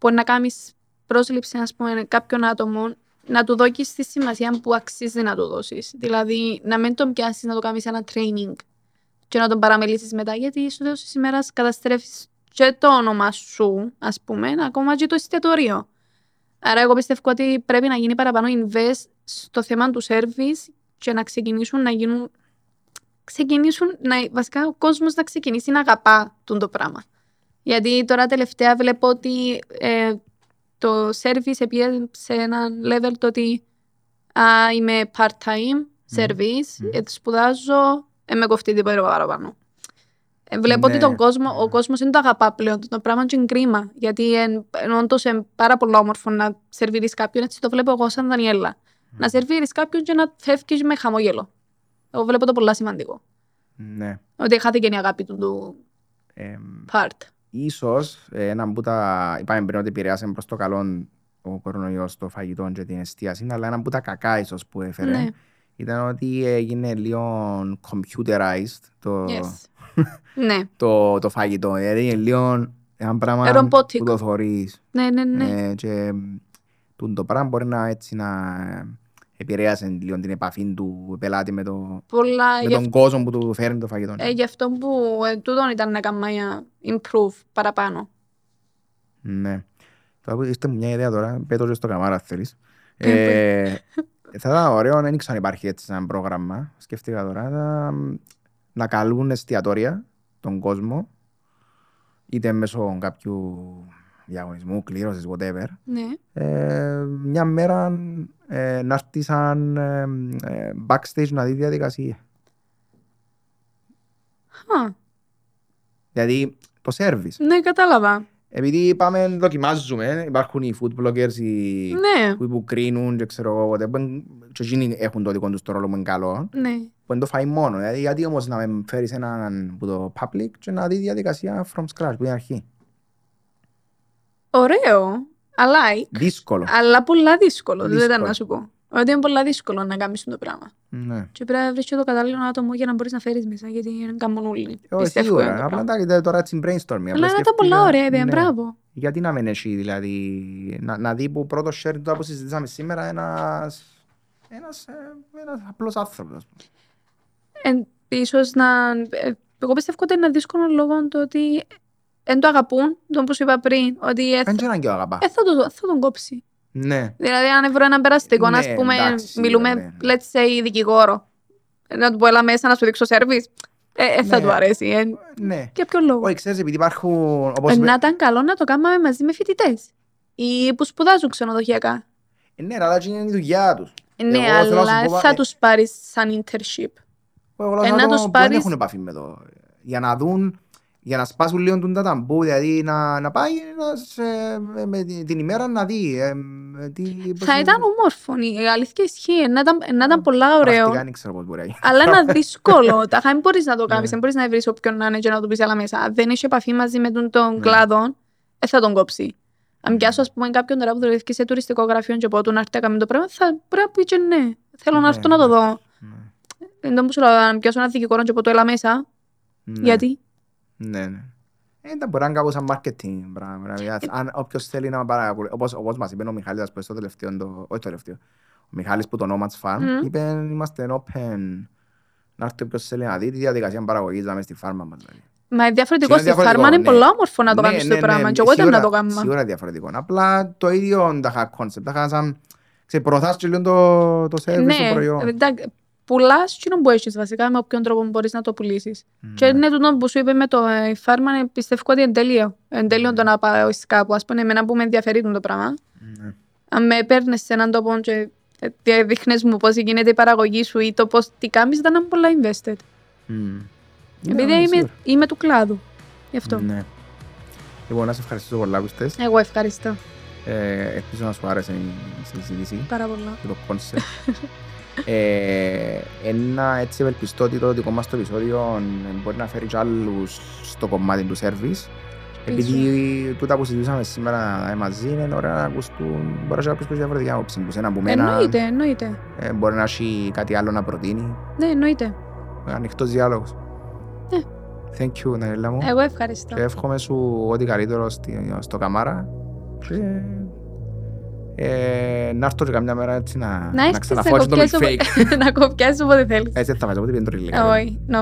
μπορεί να κάνεις πρόσληψη, ας πούμε, κάποιον άτομο, να του δώσεις τη σημασία που αξίζει να του δώσεις. Δηλαδή, να μην τον πιάσεις να το κάνεις ένα training και να τον παραμελήσεις μετά, γιατί στο τέλος της ημέρας καταστρέφεις και το όνομα σου, ας πούμε, ακόμα και το εστιατόριο. Άρα, εγώ πιστεύω ότι πρέπει να γίνει παραπάνω invest στο θέμα του service και να ξεκινήσουν να γίνουν ξεκινήσουν να, βασικά ο κόσμος να ξεκινήσει να αγαπά τον το πράγμα. Γιατί τώρα τελευταία βλέπω ότι ε, το service πήγε σε ένα level το ότι α, είμαι part-time service, Μμμ. ε, σπουδάζω, ε, με κοφτεί τίποτα παραπάνω. Ε, Βλέπω Ναι. ότι τον κόσμο, ο κόσμος δεν το αγαπά πλέον. Το πράγμα και είναι κρίμα. Γιατί εν, εν, όντως είναι πάρα πολύ όμορφο να σερβίρεις κάποιον. Έτσι το βλέπω εγώ σαν Δανιέλα. Να σερβίρεις κάποιον και να φεύγεις με χαμόγελο. Εγώ βλέπω το πολλά σημαντικό. Ναι. Ότι χάθηκε η αγάπη του, του Ε, part. ίσως ε, ένα που τα είπαμε πριν ότι επηρεάσε προς το καλό ο κορονοϊός το φαγητό και την εστίαση, αλλά ένα που τα κακά ίσως που έφερε Ναι. Ήταν ότι έγινε λίγο computerized το, Yes. ναι. το, το φαγητό. Δηλαδή είναι λίγο ένα πράγμα Ρομπότικο. που το θωρείς. Ναι, ναι, ναι. Ε, και τούτο το πράγμα μπορεί να, έτσι, να επηρέασε λίγο την επαφή του πελάτη με, το, Πολλά. με γι' τον κόσμο που του φέρνει το φαγητό. Ε, γι' αυτό που ε, τούτον ήταν να κάνουμε για improve παραπάνω. Ναι. Τώρα που είστε μου μια ιδέα τώρα, πέτω και στο καμάρα θέλεις. Ε, Ε, θα ήταν ωραίο, δεν ήξερα αν υπάρχει έτσι ένα πρόγραμμα. Σκέφτηκα τώρα να, να καλούν εστιατόρια τον κόσμο είτε μέσω κάποιου διαγωνισμού, κλήρωσης, whatever. Ναι. Ε, μια μέρα ε, να έρθει σαν ε, ε, backstage να δει διαδικασία. Χα, Δηλαδή το service. ναι, κατάλαβα. Επειδή πάμε, δοκιμάζουμε, υπάρχουν οι food bloggers, οι Ναι, που, που κρίνουν και ξέρω εγώ, whatever, που και εκείνοι έχουν το δικό τους το ρόλο που είναι καλό, ναι. που είναι το φάει μόνο. Δηλαδή, γιατί όμως να με φέρεις έναν που το public και να δεις διαδικασία from scratch, που είναι αρχή. Ωραίο. Αλλά, Δύσκολο. αλλά πολλά δύσκολο. Δεν ήταν Δύσκολο. να σου πω. Ότι είναι πολλά δύσκολο να κάνεις το πράγμα. Ναι. Και πρέπει να βρεις και το κατάλληλο άτομο για να μπορείς να φέρεις μέσα, γιατί είναι καμπονούλοι. Όχι, Πιστεύω είναι το σίγουρα. Απλά πράγμα. τα τώρα έτσι brainstorming. Αλλά Απλά είναι τα σκέφτηκα- πολλά ωραία ιδέα, ναι. μπράβο. Γιατί να μην έχει, δηλαδή, να, να δει που πρώτο share του που συζητήσαμε σήμερα ένας, ένας, ε, ένας απλός άνθρωπος. ας πούμε. Ε, ίσως να... ε, Εγώ πιστεύω ότι είναι δύσκολο λόγω του ότι δεν το αγαπούν, τον που σου είπα πριν, ότι ε, Δεν ξέρω αν και ο αγαπάς. ε, θα, το, θα τον κόψει. Ναι. Δηλαδή, αν βρω έναν περαστικό, Ναι, ας πούμε, εντάξει, μιλούμε, ναι, ναι. let's say, δικηγόρο. Να του πω, έλα μέσα να σου δείξω σερβις. Ε, ε, θα Ναι. του αρέσει. Ε, Ναι. για ποιο λόγο; Όχι, ξέρεις, επειδή υπάρχουν, όπως Ε, είπε- να ήταν καλό να το κάνουμε μαζί με φοιτητές. Ή που σπουδάζουν ξενοδοχειακά. Ε, Ναι, αλλά έτσι είναι η δουλειά τους. Ε, Ναι, Εγώ θέλω να σου αλλά πω, θα ε, τους πάρεις σαν internship. Εγώ Ε, λέω να άτομα τους που πάρεις- δεν έχουν επαφή με το. Για να δουν, για να σπάσουν λίγο τον τα ταμπού, δηλαδή να, να πάει να σε, με την, την ημέρα να δει. Ε, ε, τι, πώς Θα είναι- ήταν όμορφο. Η αλήθεια ισχύει. Να ήταν, να ήταν πολλά Πρακτικά ωραίο. δεν ξέρω πώς μπορεί να γίνει. Αλλά είναι δύσκολο. Τα δεν μπορείς να το κάνεις. Ναι. Δεν μπορείς να βρεις όποιον να είναι και να του πεις άλλα μέσα. Αν δεν έχει επαφή μαζί με τον, τον Ναι. κλάδο, δεν θα τον κόψει. Αν πιάσω, ας πούμε, κάποιον τώρα που δουλεύει σε τουριστικό γραφείο και πω του να έρθει να κάνει το πράγμα, θα πρέπει να πει και ναι. Θέλω να Ναι, έρθω να το ναι. δω. Ναι. Δεν το μου σου λέω, αν πιάσω ένα δικηγόρο και πω το έλα μέσα. Ναι. Γιατί; Ναι, ναι. Ε, τα μπορεί να είναι κάπως σαν marketing πράγμα. Δηλαδή, αν όποιος θέλει να παρακολουθεί, όπως, όπως μας είπε ο Μιχάλης, ας πούμε, στο τελευταίο, το, όχι το τελευταίο, ο Μιχάλης που το Nomads Farm, Μμμ. είπε είμαστε open να έρθει όποιος θέλει να δει τη διαδικασία παραγωγής να μες στη φάρμα μας. Δηλαδή. Μα διαφορετικό Είναι στη διαφορετικό, φάρμα είναι ναι. πολλά όμορφο να το Ναι, κάνεις ναι, το πράγμα. ναι, Και εγώ ήταν να σίγουρα- το κάνω. Σίγουρα διαφορετικό. Απλά το ίδιο τα είχα concept. Τα είχα σαν, ξέρεις, προωθάς και λίγο το, το service Ναι, του προϊόν. Εντάξει, πουλάς εκείνο που έχεις βασικά, με όποιον τρόπο μπορείς να το πουλήσεις. Και Ναι. είναι τούτο που σου είπε με το ε, η φάρμα, ε, πιστεύω ότι είναι τέλειο. Είναι τέλειο το να πάω κάπου. Ας πούμε, εμένα που με ενδιαφέρει το πράγμα. Ναι. Αν με παίρνεις σε έναν τόπο και ε, δείχνεις μου πώς γίνεται η παραγωγή σου ή το πώς τι κάνεις, θα είναι πολλά invested. Μμ. Επειδή Ναι, είμαι, σίγουρα. είμαι του κλάδου. Γι' αυτό. Ναι. Λοιπόν, να σε ευχαριστήσω πολλά που είστε. Εγώ ευχαριστώ Ε, ελπίζω να σου άρεσε η συζήτηση πάρα πολλά. και το concept. ε, ένα έτσι ευελπιστώ ότι το δικό μας το επεισόδιο ε, μπορεί να φέρει και άλλους στο κομμάτι του service. Επειδή τούτα που συζητήσαμε σήμερα ε, μαζί είναι ωραία να ακουστούν, μπορεί να ακουστούν διαφορετικά άποψη. Που σένα, από μένα, Εννοείται, εννοείται. ε, μπορεί να έχει κάτι άλλο να προτείνει. Ναι, εννοείται. Ανοιχτός διάλογος. Ναι. Thank you, Ναέλα μου. Εγώ ευχαριστώ. Και εύχομαι σου ό,τι καλύτερο στη- στο καμάρα. Και, ε, να έρθω και καμιά μέρα έτσι να, Να να έρθεις να ξαναφώσω το κοπιάσω milkshake. όποτε- να κοπιάσεις όποτε θέλεις. Έτσι θα βάζω, οπότε πιένω το ριλί. Όχι, no.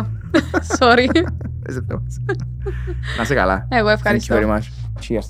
Sorry. Έτσι θα βάζω. Να είσαι καλά. Εγώ Thank you ευχαριστώ. very much. Cheers.